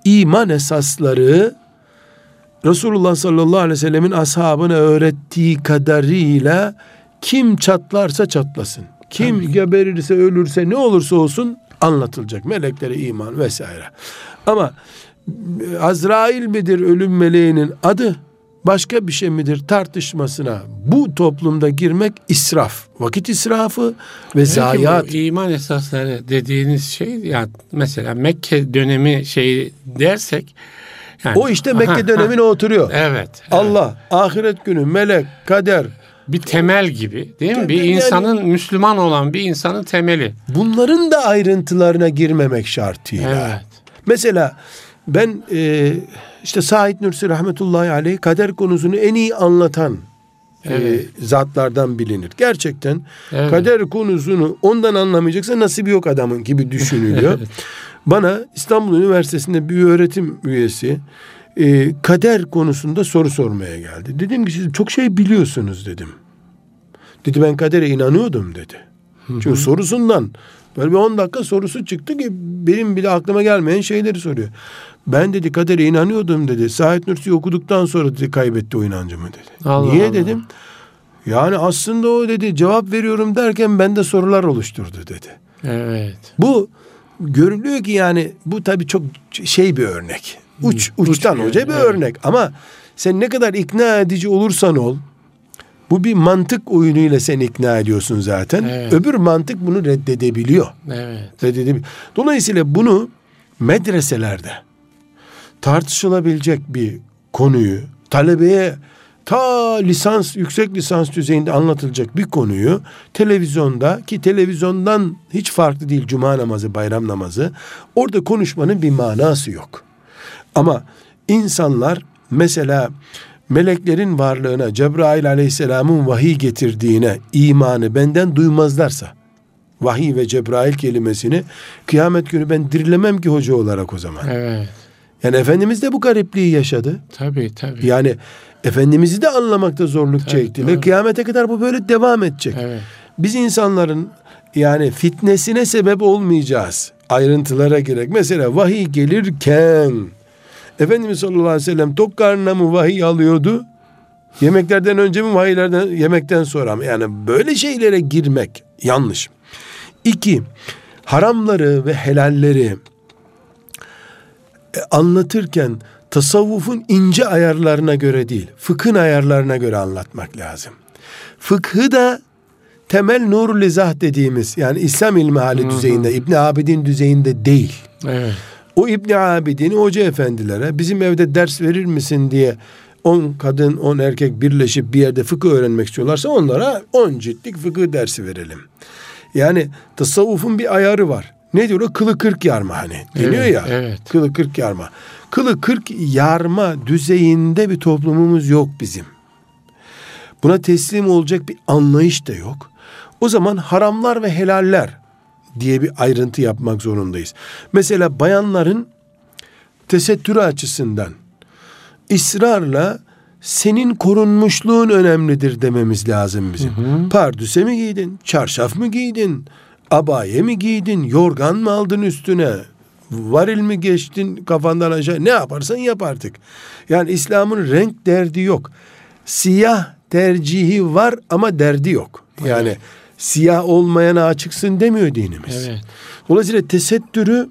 iman esasları Resulullah sallallahu aleyhi ve sellemin ashabına öğrettiği kadarıyla kim çatlarsa çatlasın. Kim Tabii. geberirse ölürse ne olursa olsun anlatılacak. Meleklere iman vesaire. Ama Azrail midir ölüm meleğinin adı başka bir şey midir tartışmasına bu toplumda girmek israf. Vakit israfı ve zayiat. iman esasları dediğiniz şey ya mesela Mekke dönemi şey dersek yani, o işte Mekke dönemine oturuyor. Evet, evet. Allah, ahiret günü, melek, kader, bir temel gibi değil mi? Bir insanın yani, Müslüman olan bir insanın temeli. Bunların da ayrıntılarına girmemek şartıyla. Evet. Mesela ben e, işte Said Nursi rahmetullahi aleyh kader konusunu en iyi anlatan e, evet. e, zatlardan bilinir. Gerçekten evet. kader konusunu ondan anlamayacaksa nasibi yok adamın gibi düşünülüyor. evet. Bana İstanbul Üniversitesi'nde bir öğretim üyesi e, kader konusunda soru sormaya geldi. Dedim ki siz çok şey biliyorsunuz dedim. Dedi ben kadere inanıyordum dedi. Çünkü sorusundan böyle bir 10 dakika sorusu çıktı ki benim bile aklıma gelmeyen şeyleri soruyor. Ben dedi kadere inanıyordum dedi. Said Nursi okuduktan sonra dedi kaybetti o inancımı dedi. Allah Niye Allah. dedim? Yani aslında o dedi cevap veriyorum derken bende sorular oluşturdu dedi. Evet. Bu görülüyor ki yani bu tabii çok şey bir örnek. Uç uçtan Uç, hoca bir evet. örnek ama sen ne kadar ikna edici olursan ol bu bir mantık oyunuyla sen ikna ediyorsun zaten. Evet. Öbür mantık bunu reddedebiliyor. Evet. Reddedebiliyor. Dolayısıyla bunu medreselerde tartışılabilecek bir konuyu talebeye ta lisans, yüksek lisans düzeyinde anlatılacak bir konuyu televizyonda ki televizyondan hiç farklı değil cuma namazı, bayram namazı orada konuşmanın bir manası yok. Ama insanlar mesela meleklerin varlığına, Cebrail aleyhisselamın vahiy getirdiğine imanı benden duymazlarsa, vahiy ve Cebrail kelimesini kıyamet günü ben dirilemem ki hoca olarak o zaman. Evet. Yani Efendimiz de bu garipliği yaşadı. Tabii tabii. Yani Efendimiz'i de anlamakta zorluk tabii, çekti doğru. ve kıyamete kadar bu böyle devam edecek. Evet. Biz insanların yani fitnesine sebep olmayacağız. Ayrıntılara girerek. Mesela vahiy gelirken Efendimiz sallallahu aleyhi ve sellem tok karnına mı vahiy alıyordu? Yemeklerden önce mi vahiylerden yemekten sonra mı? Yani böyle şeylere girmek yanlış. İki, haramları ve helalleri e, anlatırken tasavvufun ince ayarlarına göre değil, fıkhın ayarlarına göre anlatmak lazım. Fıkhı da temel nurul izah dediğimiz yani İslam ilmi hali düzeyinde, İbn Abidin düzeyinde değil. Evet. O İbni Abidin hoca efendilere bizim evde ders verir misin diye on kadın on erkek birleşip bir yerde fıkıh öğrenmek istiyorlarsa onlara on ciltlik fıkıh dersi verelim. Yani tasavvufun bir ayarı var. ne diyor o kılı kırk yarma hani deniyor Evet, ya. evet. Kılı kırk yarma. Kılı kırk yarma düzeyinde bir toplumumuz yok bizim. Buna teslim olacak bir anlayış da yok. O zaman haramlar ve helaller diye bir ayrıntı yapmak zorundayız. Mesela bayanların tesettürü açısından ısrarla senin korunmuşluğun önemlidir dememiz lazım bizim. Pardüse mi giydin? Çarşaf mı giydin? Abaye mi giydin? Yorgan mı aldın üstüne? Varil mi geçtin kafandan aşağı? Ne yaparsan yap artık. Yani İslam'ın renk derdi yok. Siyah tercihi var ama derdi yok. Yani siyah olmayana açıksın demiyor dinimiz. Evet. Dolayısıyla tesettürü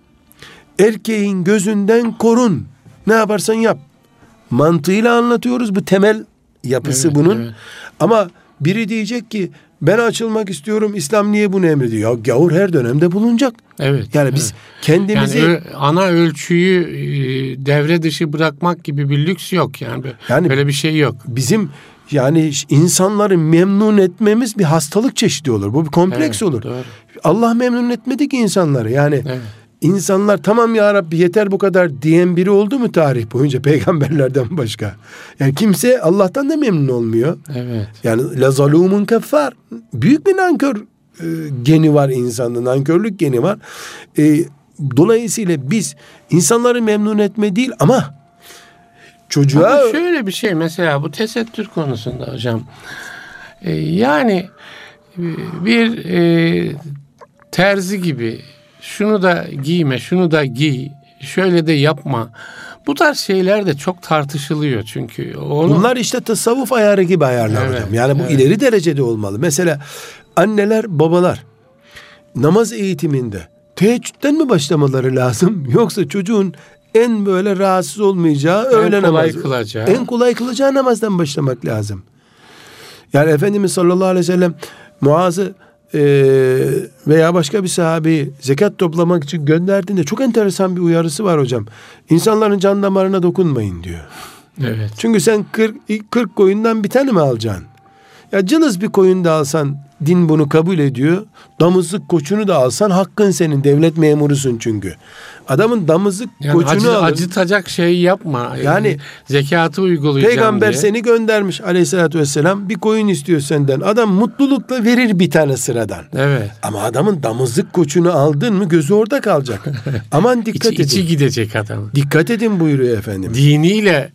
erkeğin gözünden korun. Ne yaparsan yap. Mantığıyla anlatıyoruz. Bu temel yapısı Evet, bunun. evet. Ama biri diyecek ki ben açılmak istiyorum. İslam niye bunu emrediyor? Ya gavur her dönemde bulunacak. Evet. Yani biz evet. kendimizi yani ana ölçüyü e, devre dışı bırakmak gibi bir lüks yok yani. Yani- Böyle bir şey yok. bizim yani insanları memnun etmemiz bir hastalık çeşidi olur. Bu bir kompleks Evet, olur. doğru. Allah memnun etmedi ki insanları. Yani Evet. İnsanlar tamam ya Rabbi yeter bu kadar diyen biri oldu mu tarih boyunca peygamberlerden başka? Yani kimse Allah'tan da memnun olmuyor. Evet. Yani la zalumun keffar. Büyük bir nankör e, geni var insanda. Nankörlük geni var. E, dolayısıyla biz insanları memnun etme değil ama çocuğa Ama şöyle bir şey mesela bu tesettür konusunda hocam. E, yani e, bir e, terzi gibi şunu da giyme, şunu da giy, şöyle de yapma. Bu tarz şeyler de çok tartışılıyor çünkü. Onu, Bunlar işte tasavvuf ayarı gibi ayarlar Evet, hocam. Yani bu evet. ileri derecede olmalı. Mesela anneler, babalar namaz eğitiminde teheccüden mi başlamaları lazım? Yoksa çocuğun en böyle rahatsız olmayacağı En öğle kolay namazı. kılacağı. En kolay kılacağı namazdan başlamak lazım. Yani Efendimiz sallallahu aleyhi ve sellem Muaz'ı e, veya başka bir sahabeyi zekat toplamak için gönderdiğinde çok enteresan bir uyarısı var hocam. İnsanların can damarına dokunmayın diyor. Evet. Çünkü sen 40, ilk 40 koyundan bir tane mi alacaksın? Ya cılız bir koyun da alsan din bunu kabul ediyor. Damızlık koçunu da alsan hakkın senin. Devlet memurusun çünkü. Adamın damızlık Yani koçunu acı, alın. acıtacak şey yapma. Yani- zekatı uygulayacağım Peygamber diye. seni göndermiş aleyhissalatü vesselam. Bir koyun istiyor senden. Adam mutlulukla verir bir tane sıradan. Evet. Ama adamın damızlık koçunu aldın mı gözü orada kalacak. Aman dikkat İçi, edin. içi gidecek adam. Dikkat edin buyuruyor efendim. Diniyle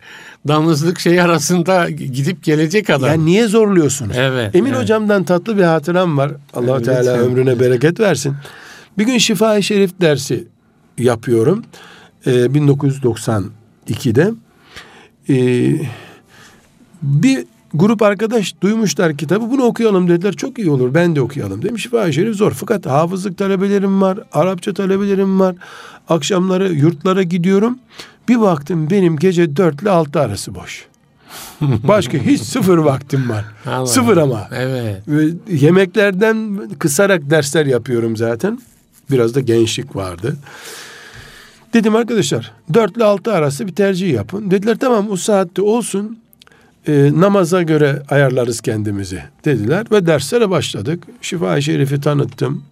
damızlık şey arasında gidip gelecek adam. Yani niye zorluyorsunuz? Evet, Emin evet. hocamdan tatlı bir hatıram var. allah Evet, Teala lütfen. ömrüne bereket versin. Bir gün Şifa-i Şerif dersi yapıyorum. Ee, 1992'de. Ee, bir grup arkadaş duymuşlar kitabı. Bunu okuyalım dediler. Çok iyi olur. Ben de okuyalım dedim. Şifa-i Şerif zor. Fakat hafızlık talebelerim var. Arapça talebelerim var. Akşamları yurtlara gidiyorum. Bir baktım benim gece 4 ile 6 arası boş. Başka hiç sıfır vaktim var. Allah Sıfır ama. Evet. Ve Yemeklerden kısarak dersler yapıyorum zaten. Biraz da gençlik vardı. Dedim arkadaşlar 4 ile 6 arası bir tercih yapın. Dediler tamam o saatte olsun. Ee, namaza göre ayarlarız kendimizi dediler ve derslere başladık. Şifa-i Şerif'i tanıttım.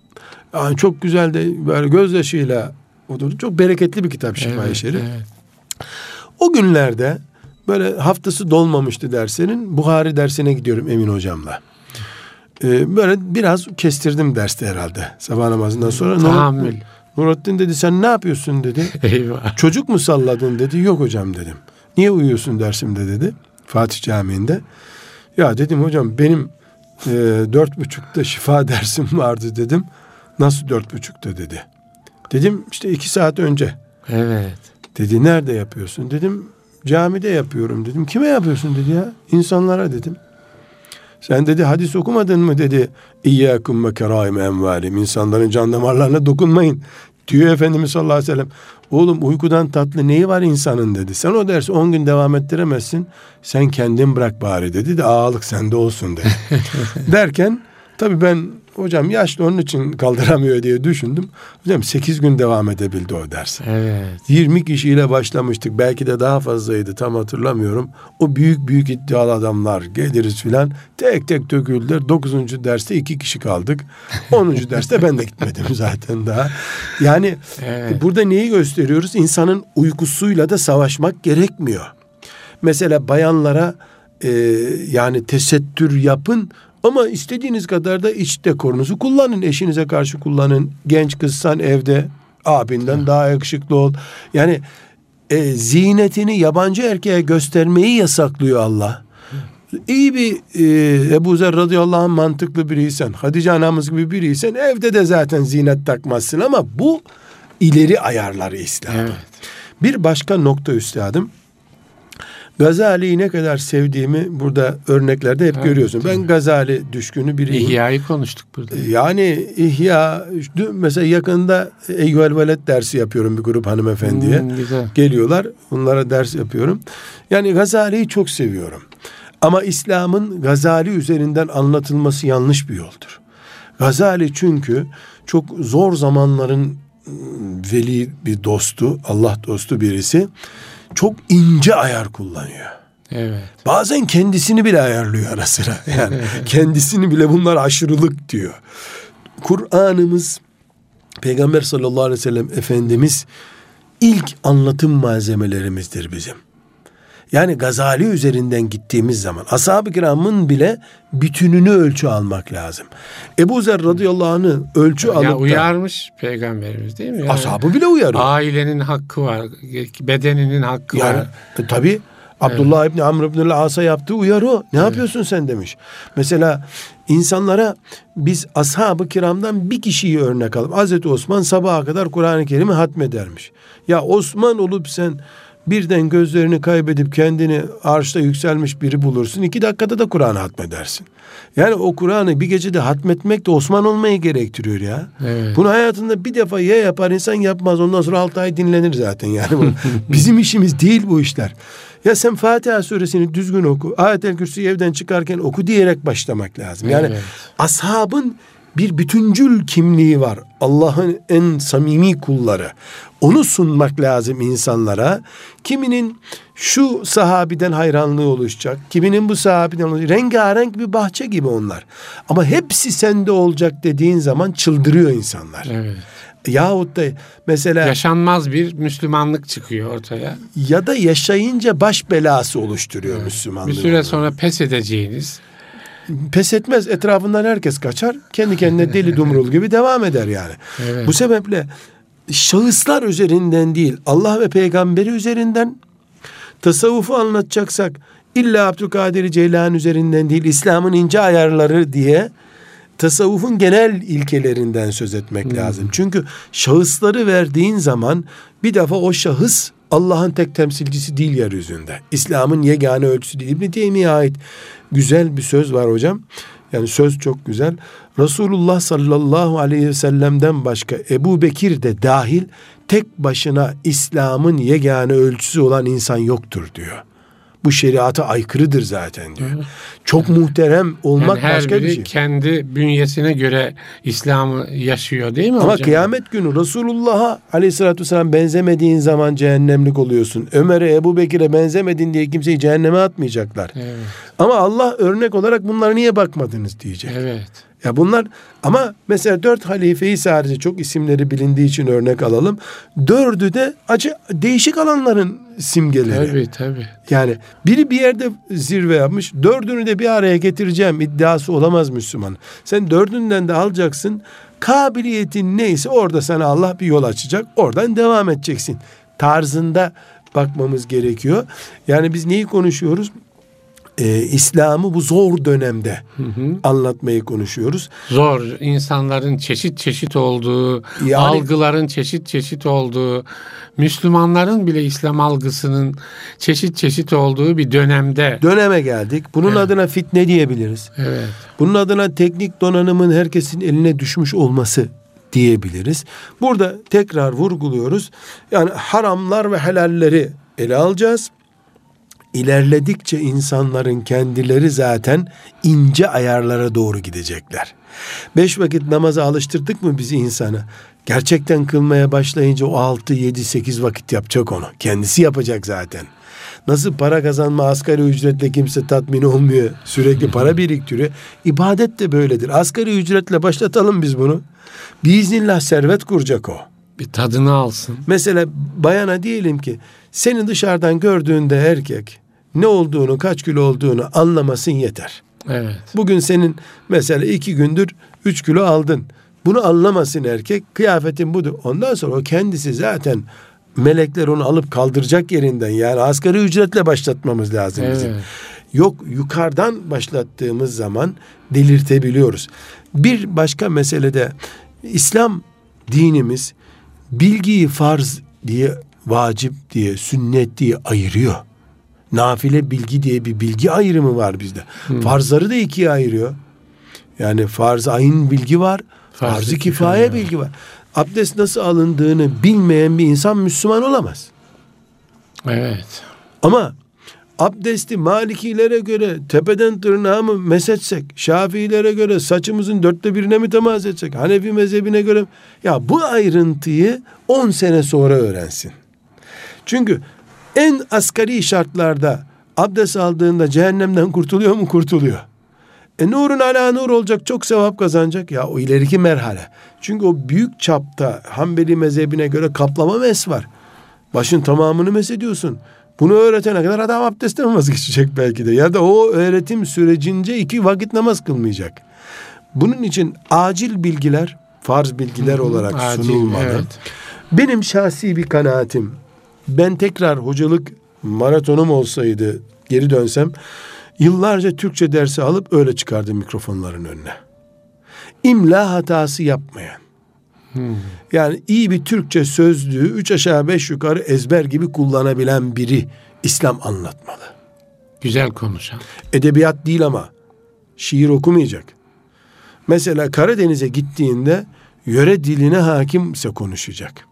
Yani çok güzel de böyle gözyaşıyla oturdu. Çok bereketli bir kitap Şifa-i evet, Şerif. evet. O günlerde böyle haftası dolmamıştı dersinin. Buhari dersine gidiyorum Emin hocamla. Ee, böyle biraz kestirdim derste herhalde. Sabah namazından sonra. Tahammül. Nur- Nurattin dedi sen ne yapıyorsun dedi. Eyvah. Çocuk mu salladın dedi. Yok hocam dedim. Niye uyuyorsun dersimde dedi. Fatih Camii'nde. Ya dedim hocam benim e, dört buçukta şifa dersim vardı dedim. Nasıl dört buçukta dedi. Dedim işte iki saat önce. Evet. Dedi nerede yapıyorsun? Dedim camide yapıyorum dedim. Kime yapıyorsun dedi ya. İnsanlara dedim. Sen dedi hadis okumadın mı dedi. İyyâkum ve kerâim envâlim. İnsanların can damarlarına dokunmayın. Diyor Efendimiz sallallahu aleyhi ve sellem. Oğlum uykudan tatlı neyi var insanın dedi. Sen o dersi 10 gün devam ettiremezsin. Sen kendin bırak bari dedi de ağalık sende olsun dedi. Derken tabii ben hocam yaşlı onun için kaldıramıyor diye düşündüm. Hocam 8 gün devam edebildi o ders. Evet. 20 kişiyle başlamıştık. Belki de daha fazlaydı tam hatırlamıyorum. O büyük büyük iddialı adamlar geliriz filan tek tek döküldüler. 9. derste 2 kişi kaldık. 10. derste ben de gitmedim zaten daha. Yani evet. burada neyi gösteriyoruz? İnsanın uykusuyla da savaşmak gerekmiyor. Mesela bayanlara e, yani tesettür yapın ama istediğiniz kadar da iç dekorunuzu kullanın. Eşinize karşı kullanın. Genç kızsan evde abinden daha yakışıklı ol. Yani e, ziynetini yabancı erkeğe göstermeyi yasaklıyor Allah. İyi bir e, Ebu Zer radıyallahu anh mantıklı biriysen, Hatice anamız gibi biriysen evde de zaten ziynet takmazsın ama bu ileri ayarları İslam. Evet. Bir başka nokta üstadım. Gazali'yi ne kadar sevdiğimi burada örneklerde hep evet, görüyorsun. Ben Gazali düşkünü biriyim. İhya'yı konuştuk burada. Yani İhya mesela yakında Eyyuhel Veled dersi yapıyorum bir grup hanımefendiye. Hmm, güzel. Geliyorlar. Onlara ders yapıyorum. Yani Gazali'yi çok seviyorum. Ama İslam'ın Gazali üzerinden anlatılması yanlış bir yoldur. Gazali çünkü çok zor zamanların ıı, veli bir dostu, Allah dostu birisi çok ince ayar kullanıyor. Evet. Bazen kendisini bile ayarlıyor ara sıra. Yani kendisini bile bunlar aşırılık diyor. Kur'an'ımız Peygamber sallallahu aleyhi ve sellem Efendimiz ilk anlatım malzemelerimizdir bizim. Yani Gazali üzerinden gittiğimiz zaman ashab-ı kiramın bile bütününü ölçü almak lazım. Ebu Zer radıyallahu anh'ı ölçü ya alıp da... uyarmış peygamberimiz değil mi? Yani, ashabı bile uyarıyor. Ailenin hakkı var, bedeninin hakkı yani, var. E, tabii Abdullah evet. İbni Amr İbni As'a yaptığı uyarı o. Ne evet. yapıyorsun sen demiş. Mesela insanlara biz ashab-ı kiramdan bir kişiyi örnek alalım. Hazreti Osman sabaha kadar Kur'an-ı Kerim'i hatmedermiş. Ya Osman olup sen birden gözlerini kaybedip kendini arşta yükselmiş biri bulursun. iki dakikada da Kur'an'ı hatmedersin. Yani o Kur'an'ı bir gecede hatmetmek de Osman olmayı gerektiriyor ya. Evet. Bunu hayatında bir defa ya yapar insan yapmaz. Ondan sonra altı ay dinlenir zaten yani. Bizim işimiz değil bu işler. Ya sen Fatiha suresini düzgün oku. Ayet-el Kürsü'yü evden çıkarken oku diyerek başlamak lazım. Yani evet. ashabın bir bütüncül kimliği var. Allah'ın en samimi kulları. Onu sunmak lazım insanlara. Kiminin şu sahabiden hayranlığı oluşacak. Kiminin bu sahabiden olacak. Rengarenk bir bahçe gibi onlar. Ama hepsi sende olacak dediğin zaman çıldırıyor insanlar. Evet. Yahut da mesela... Yaşanmaz bir Müslümanlık çıkıyor ortaya. Ya da yaşayınca baş belası oluşturuyor evet. Müslümanlığı. Bir süre sonra pes edeceğiniz pes etmez. Etrafından herkes kaçar. Kendi kendine deli dumrul gibi devam eder yani. Evet. Bu sebeple şahıslar üzerinden değil Allah ve peygamberi üzerinden tasavvufu anlatacaksak illa Abdülkadir Ceylan üzerinden değil İslam'ın ince ayarları diye tasavvufun genel ilkelerinden söz etmek hmm. lazım. Çünkü şahısları verdiğin zaman bir defa o şahıs Allah'ın tek temsilcisi değil yeryüzünde. İslam'ın yegane ölçüsü değil. İbn Teymiye ait güzel bir söz var hocam. Yani söz çok güzel. Resulullah sallallahu aleyhi ve sellem'den başka Ebu Bekir de dahil tek başına İslam'ın yegane ölçüsü olan insan yoktur diyor bu şeriata aykırıdır zaten diyor. Evet. Çok muhterem olmak yani her başka biri bir şey. kendi bünyesine göre İslam'ı yaşıyor değil mi Ama hocam? kıyamet günü Resulullah'a aleyhissalatü vesselam benzemediğin zaman cehennemlik oluyorsun. Ömer'e, Ebu Bekir'e benzemedin diye kimseyi cehenneme atmayacaklar. Evet. Ama Allah örnek olarak bunlara niye bakmadınız diyecek. Evet. Ya bunlar ama mesela dört halifeyi sadece çok isimleri bilindiği için örnek alalım. Dördü de acı değişik alanların simgeleri. Tabii tabii. Yani biri bir yerde zirve yapmış. Dördünü de bir araya getireceğim iddiası olamaz Müslüman. Sen dördünden de alacaksın. Kabiliyetin neyse orada sana Allah bir yol açacak. Oradan devam edeceksin. Tarzında bakmamız gerekiyor. Yani biz neyi konuşuyoruz? E, İslam'ı bu zor dönemde hı hı. anlatmayı konuşuyoruz. Zor, insanların çeşit çeşit olduğu, yani, algıların çeşit çeşit olduğu, Müslümanların bile İslam algısının çeşit çeşit olduğu bir dönemde. Döneme geldik. Bunun evet. adına fitne diyebiliriz. Evet. Bunun adına teknik donanımın herkesin eline düşmüş olması diyebiliriz. Burada tekrar vurguluyoruz. Yani haramlar ve helalleri ele alacağız ilerledikçe insanların kendileri zaten ince ayarlara doğru gidecekler. Beş vakit namaza alıştırdık mı bizi insanı? Gerçekten kılmaya başlayınca o altı, yedi, sekiz vakit yapacak onu. Kendisi yapacak zaten. Nasıl para kazanma asgari ücretle kimse tatmin olmuyor. Sürekli para biriktiriyor. İbadet de böyledir. Asgari ücretle başlatalım biz bunu. Biiznillah servet kuracak o. Bir tadını alsın. Mesela bayana diyelim ki seni dışarıdan gördüğünde erkek ne olduğunu, kaç kilo olduğunu anlamasın yeter. Evet. Bugün senin mesela iki gündür üç kilo aldın. Bunu anlamasın erkek. Kıyafetin budur. Ondan sonra o kendisi zaten melekler onu alıp kaldıracak yerinden. Yani asgari ücretle başlatmamız lazım Evet. bizim. Yok yukarıdan başlattığımız zaman delirtebiliyoruz. Bir başka meselede İslam dinimiz bilgiyi farz diye, vacip diye, sünnet diye ayırıyor. Nafile bilgi diye bir bilgi ayrımı var bizde. Farzları da ikiye ayırıyor. Yani farz ayın bilgi var, Farz-ı farz-ı kifaye bilgi var. Abdest nasıl alındığını bilmeyen bir insan Müslüman olamaz. Evet. Ama abdesti Malikilere göre tepeden tırnağa mı mesetsek, Şafiilere göre saçımızın dörtte birine mi temas etsek, Hanefi mezhebine göre ya bu ayrıntıyı 10 sene sonra öğrensin. Çünkü en asgari şartlarda abdest aldığında cehennemden kurtuluyor mu? Kurtuluyor. E nurun ala nur olacak çok sevap kazanacak ya o ileriki merhale. Çünkü o büyük çapta Hanbeli mezhebine göre kaplama mes var. Başın tamamını mesediyorsun. Bunu öğretene kadar adam abdestten vazgeçecek belki de. Ya da o öğretim sürecince iki vakit namaz kılmayacak. Bunun için acil bilgiler, farz bilgiler olarak Acil, sunulmalı. evet. Benim şahsi bir kanaatim. Ben tekrar hocalık maratonum olsaydı geri dönsem yıllarca Türkçe dersi alıp öyle çıkardım mikrofonların önüne. İmla hatası yapmayan. Yani iyi bir Türkçe sözlüğü üç aşağı beş yukarı ezber gibi kullanabilen biri İslam anlatmalı. Güzel konuşan. Edebiyat değil ama şiir okumayacak. Mesela Karadeniz'e gittiğinde yöre diline hakimse konuşacak.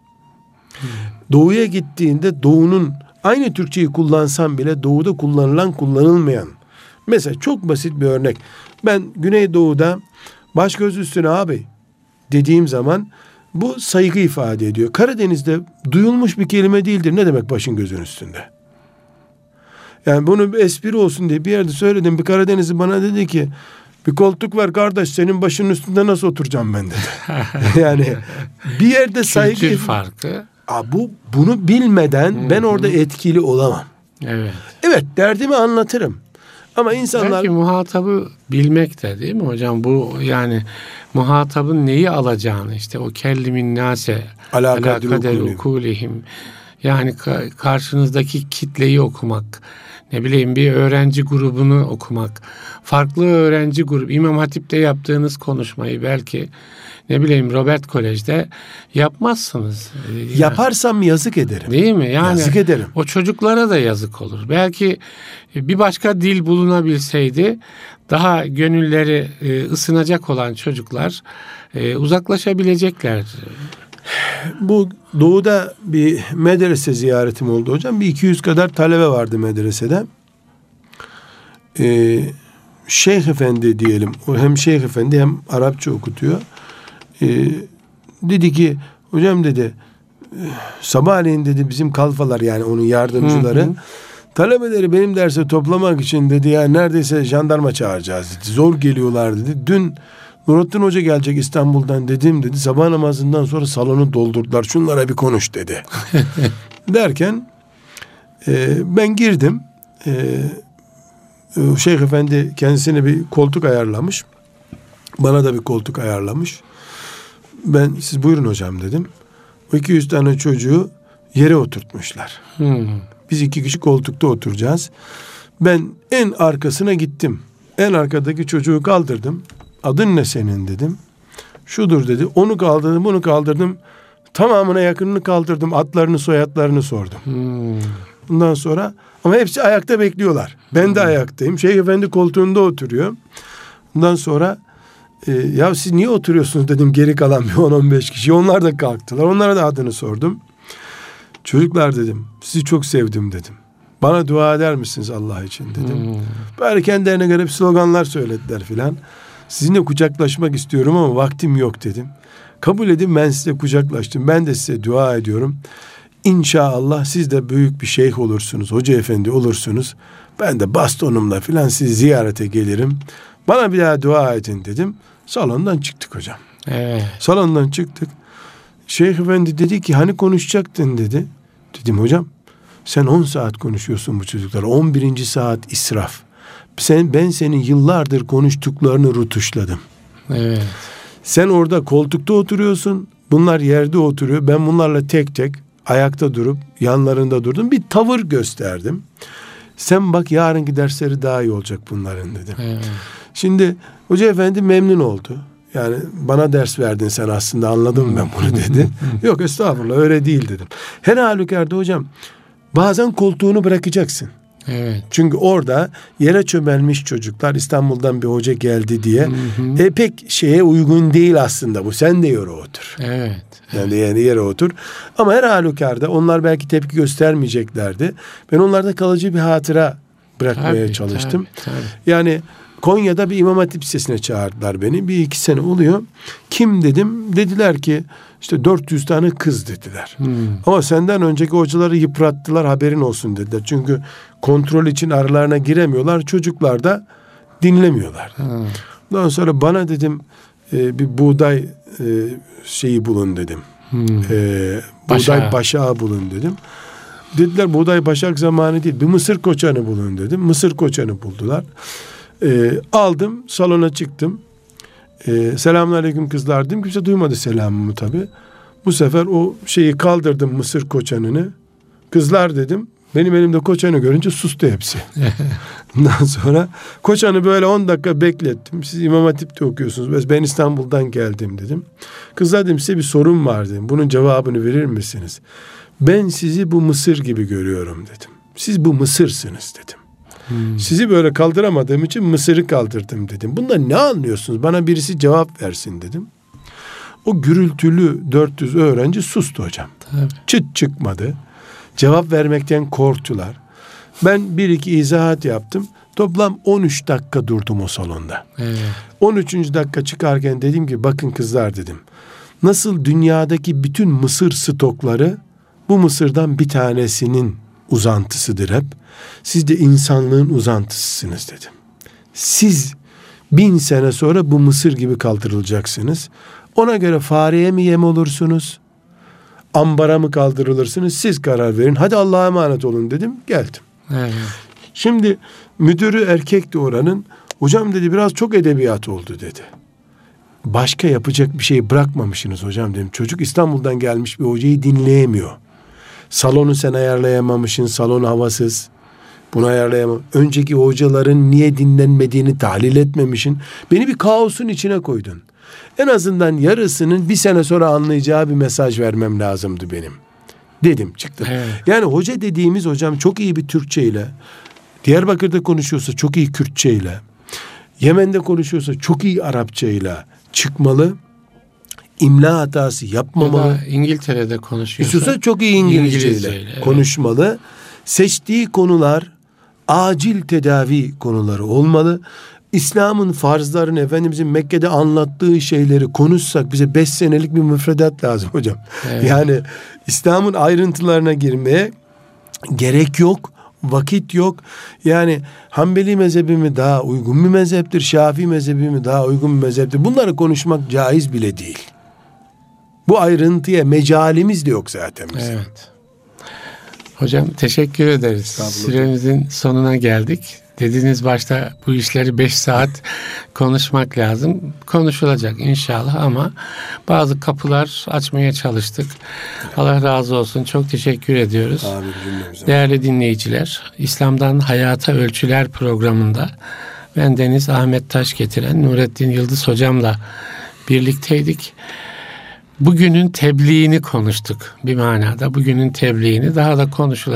Doğuya gittiğinde doğunun aynı Türkçeyi kullansan bile doğuda kullanılan kullanılmayan. Mesela çok basit bir örnek. Ben Güneydoğu'da baş göz üstüne abi dediğim zaman bu saygı ifade ediyor. Karadeniz'de duyulmuş bir kelime değildir. Ne demek başın gözün üstünde? Yani bunu bir espri olsun diye bir yerde söyledim. Bir Karadenizli bana dedi ki bir koltuk var kardeş senin başının üstünde nasıl oturacağım ben dedi. yani bir yerde saygı Kültür farkı. Aa, bu bunu bilmeden ben orada etkili olamam. Evet. Evet derdimi anlatırım. Ama insanlar Belki muhatabı bilmek de değil mi hocam? Bu yani muhatabın neyi alacağını işte o kellimin nase Ala ala kadri kader ukulihim. yani ka- karşınızdaki kitleyi okumak ne bileyim bir öğrenci grubunu okumak farklı öğrenci grubu İmam Hatip'te yaptığınız konuşmayı belki ne bileyim Robert Kolej'de yapmazsınız. Yaparsam yazık ederim. Değil mi? Yani Yazık ederim. o çocuklara da yazık olur. Belki bir başka dil bulunabilseydi daha gönülleri e, ısınacak olan çocuklar e, uzaklaşabilecekler. Bu doğuda bir medrese ziyaretim oldu hocam. Bir 200 kadar talebe vardı medresede. Ee, Şeyh Efendi diyelim. O hem Şeyh Efendi hem Arapça okutuyor. Ee, dedi ki hocam dedi "eh, sabahleyin dedi bizim kalfalar yani onun yardımcıları Hı hı. talebeleri benim derse toplamak için dedi ya neredeyse jandarma çağıracağız dedi. Zor geliyorlar dedi. Dün Nurattin Hoca gelecek İstanbul'dan dedim dedi. Sabah namazından sonra salonu doldurdular. Şunlara bir konuş dedi. Derken e, ben girdim. E, Şeyh Efendi kendisine bir koltuk ayarlamış. Bana da bir koltuk ayarlamış. Ben siz buyurun hocam dedim. O 200 tane çocuğu yere oturtmuşlar. Hmm. Biz iki kişi koltukta oturacağız. Ben en arkasına gittim. En arkadaki çocuğu kaldırdım. Adın ne senin dedim. Şudur dedi. Onu kaldırdım, bunu kaldırdım. Tamamına yakınını kaldırdım. Adlarını, soyadlarını sordum. Hmm. Bundan sonra ama hepsi ayakta bekliyorlar. Ben de ayaktayım. Şeyh Efendi koltuğunda oturuyor. Bundan sonra e, ya siz niye oturuyorsunuz dedim geri kalan bir 10-15 kişi. Onlar da kalktılar. Onlara da adını sordum. Çocuklar dedim sizi çok sevdim dedim. Bana dua eder misiniz Allah için dedim. Hmm. Böyle kendilerine göre sloganlar söylediler filan. Sizinle kucaklaşmak istiyorum ama vaktim yok dedim. Kabul edin ben size kucaklaştım. Ben de size dua ediyorum. İnşallah siz de büyük bir şeyh olursunuz. Hoca efendi olursunuz. Ben de bastonumla filan sizi ziyarete gelirim. Bana bir daha dua edin dedim. Salondan çıktık hocam. Evet. Salondan çıktık. Şeyh efendi dedi ki hani konuşacaktın dedi. Dedim hocam sen 10 saat konuşuyorsun bu çocuklar. 11. saat israf. Sen ben senin yıllardır konuştuklarını rutuşladım. Evet. Sen orada koltukta oturuyorsun. Bunlar yerde oturuyor. Ben bunlarla tek tek ayakta durup yanlarında durdum. Bir tavır gösterdim. Sen bak yarınki dersleri daha iyi olacak bunların dedim. Evet. Şimdi hoca efendi memnun oldu. Yani bana ders verdin sen aslında anladım ben bunu dedi. Yok estağfurullah öyle değil dedim. Her halükarda hocam bazen koltuğunu bırakacaksın. Evet. Çünkü orada yere çömelmiş çocuklar İstanbul'dan bir hoca geldi diye hı hı. E, pek şeye uygun değil aslında bu. Sen de yere otur. Evet. Yani yani yere otur. Ama her halükarda onlar belki tepki göstermeyeceklerdi. Ben onlarda kalıcı bir hatıra bırakmaya tabii, çalıştım. Tabii, tabii. Yani Konya'da bir İmam Hatip Lisesi'ne çağırdılar beni. Bir iki sene oluyor. Kim dedim. Dediler ki işte 400 tane kız dediler. Hmm. Ama senden önceki hocaları yıprattılar haberin olsun dediler. Çünkü kontrol için aralarına giremiyorlar. Çocuklar da dinlemiyorlar. Hmm. Ondan sonra bana dedim e, bir buğday e, şeyi bulun dedim. Hmm. E, buğday başağı bulun dedim. Dediler buğday başak zamanı değil. Bir mısır koçanı bulun dedim. Mısır koçanı buldular. E, aldım salona çıktım. E, selamun aleyküm kızlar dedim. Kimse duymadı selamımı tabi. Bu sefer o şeyi kaldırdım mısır koçanını. Kızlar dedim. Benim elimde koçanı görünce sustu hepsi. Ondan sonra koçanı böyle 10 dakika beklettim. Siz İmam Hatip'te okuyorsunuz. Ben İstanbul'dan geldim dedim. Kızlar dedim size bir sorun var dedim. Bunun cevabını verir misiniz? Ben sizi bu Mısır gibi görüyorum dedim. Siz bu Mısırsınız dedim. Hmm. Sizi böyle kaldıramadığım için Mısır'ı kaldırdım dedim. Bunda ne anlıyorsunuz? Bana birisi cevap versin dedim. O gürültülü 400 öğrenci sustu hocam. Tabii. Çıt çıkmadı. Cevap vermekten korktular. Ben bir iki izahat yaptım. Toplam 13 dakika durdum o salonda. Evet. 13. dakika çıkarken dedim ki bakın kızlar dedim. Nasıl dünyadaki bütün mısır stokları bu mısırdan bir tanesinin uzantısıdır hep. Siz de insanlığın uzantısısınız dedim. Siz bin sene sonra bu mısır gibi kaldırılacaksınız. Ona göre fareye mi yem olursunuz? Ambara mı kaldırılırsınız? Siz karar verin. Hadi Allah'a emanet olun dedim. Geldim. Evet. Şimdi müdürü erkekti oranın. Hocam dedi biraz çok edebiyat oldu dedi. Başka yapacak bir şey bırakmamışsınız hocam dedim. Çocuk İstanbul'dan gelmiş bir hocayı dinleyemiyor. Salonu sen ayarlayamamışsın. Salon havasız. Bunu ayarlayamam. Önceki hocaların niye dinlenmediğini tahlil etmemişin. Beni bir kaosun içine koydun. En azından yarısının bir sene sonra anlayacağı bir mesaj vermem lazımdı benim. Dedim çıktı. Evet. Yani hoca dediğimiz hocam çok iyi bir Türkçe ile Diyarbakır'da konuşuyorsa çok iyi Kürtçe ile Yemen'de konuşuyorsa çok iyi Arapça ile çıkmalı. İmla hatası yapmamalı. Ya İngiltere'de konuşuyorsa. İstiyorsa çok iyi İngilizce ile evet. konuşmalı. Seçtiği konular acil tedavi konuları olmalı. İslam'ın farzlarını Efendimizin Mekke'de anlattığı şeyleri konuşsak bize beş senelik bir müfredat lazım hocam. Evet. Yani İslam'ın ayrıntılarına girmeye gerek yok. Vakit yok. Yani Hanbeli mezhebi mi daha uygun bir mezheptir? Şafii mezhebi mi daha uygun bir mezheptir? Bunları konuşmak caiz bile değil. Bu ayrıntıya mecalimiz de yok zaten bizim. Evet. Hocam teşekkür ederiz. Süremizin sonuna geldik. Dediğiniz başta bu işleri beş saat konuşmak lazım. Konuşulacak inşallah ama bazı kapılar açmaya çalıştık. Allah razı olsun. Çok teşekkür ediyoruz. Amin, Değerli dinleyiciler, İslam'dan Hayata Ölçüler programında ben Deniz Ahmet Taş getiren Nurettin Yıldız hocamla birlikteydik. Bugünün tebliğini konuştuk bir manada. Bugünün tebliğini daha da konuşulacak.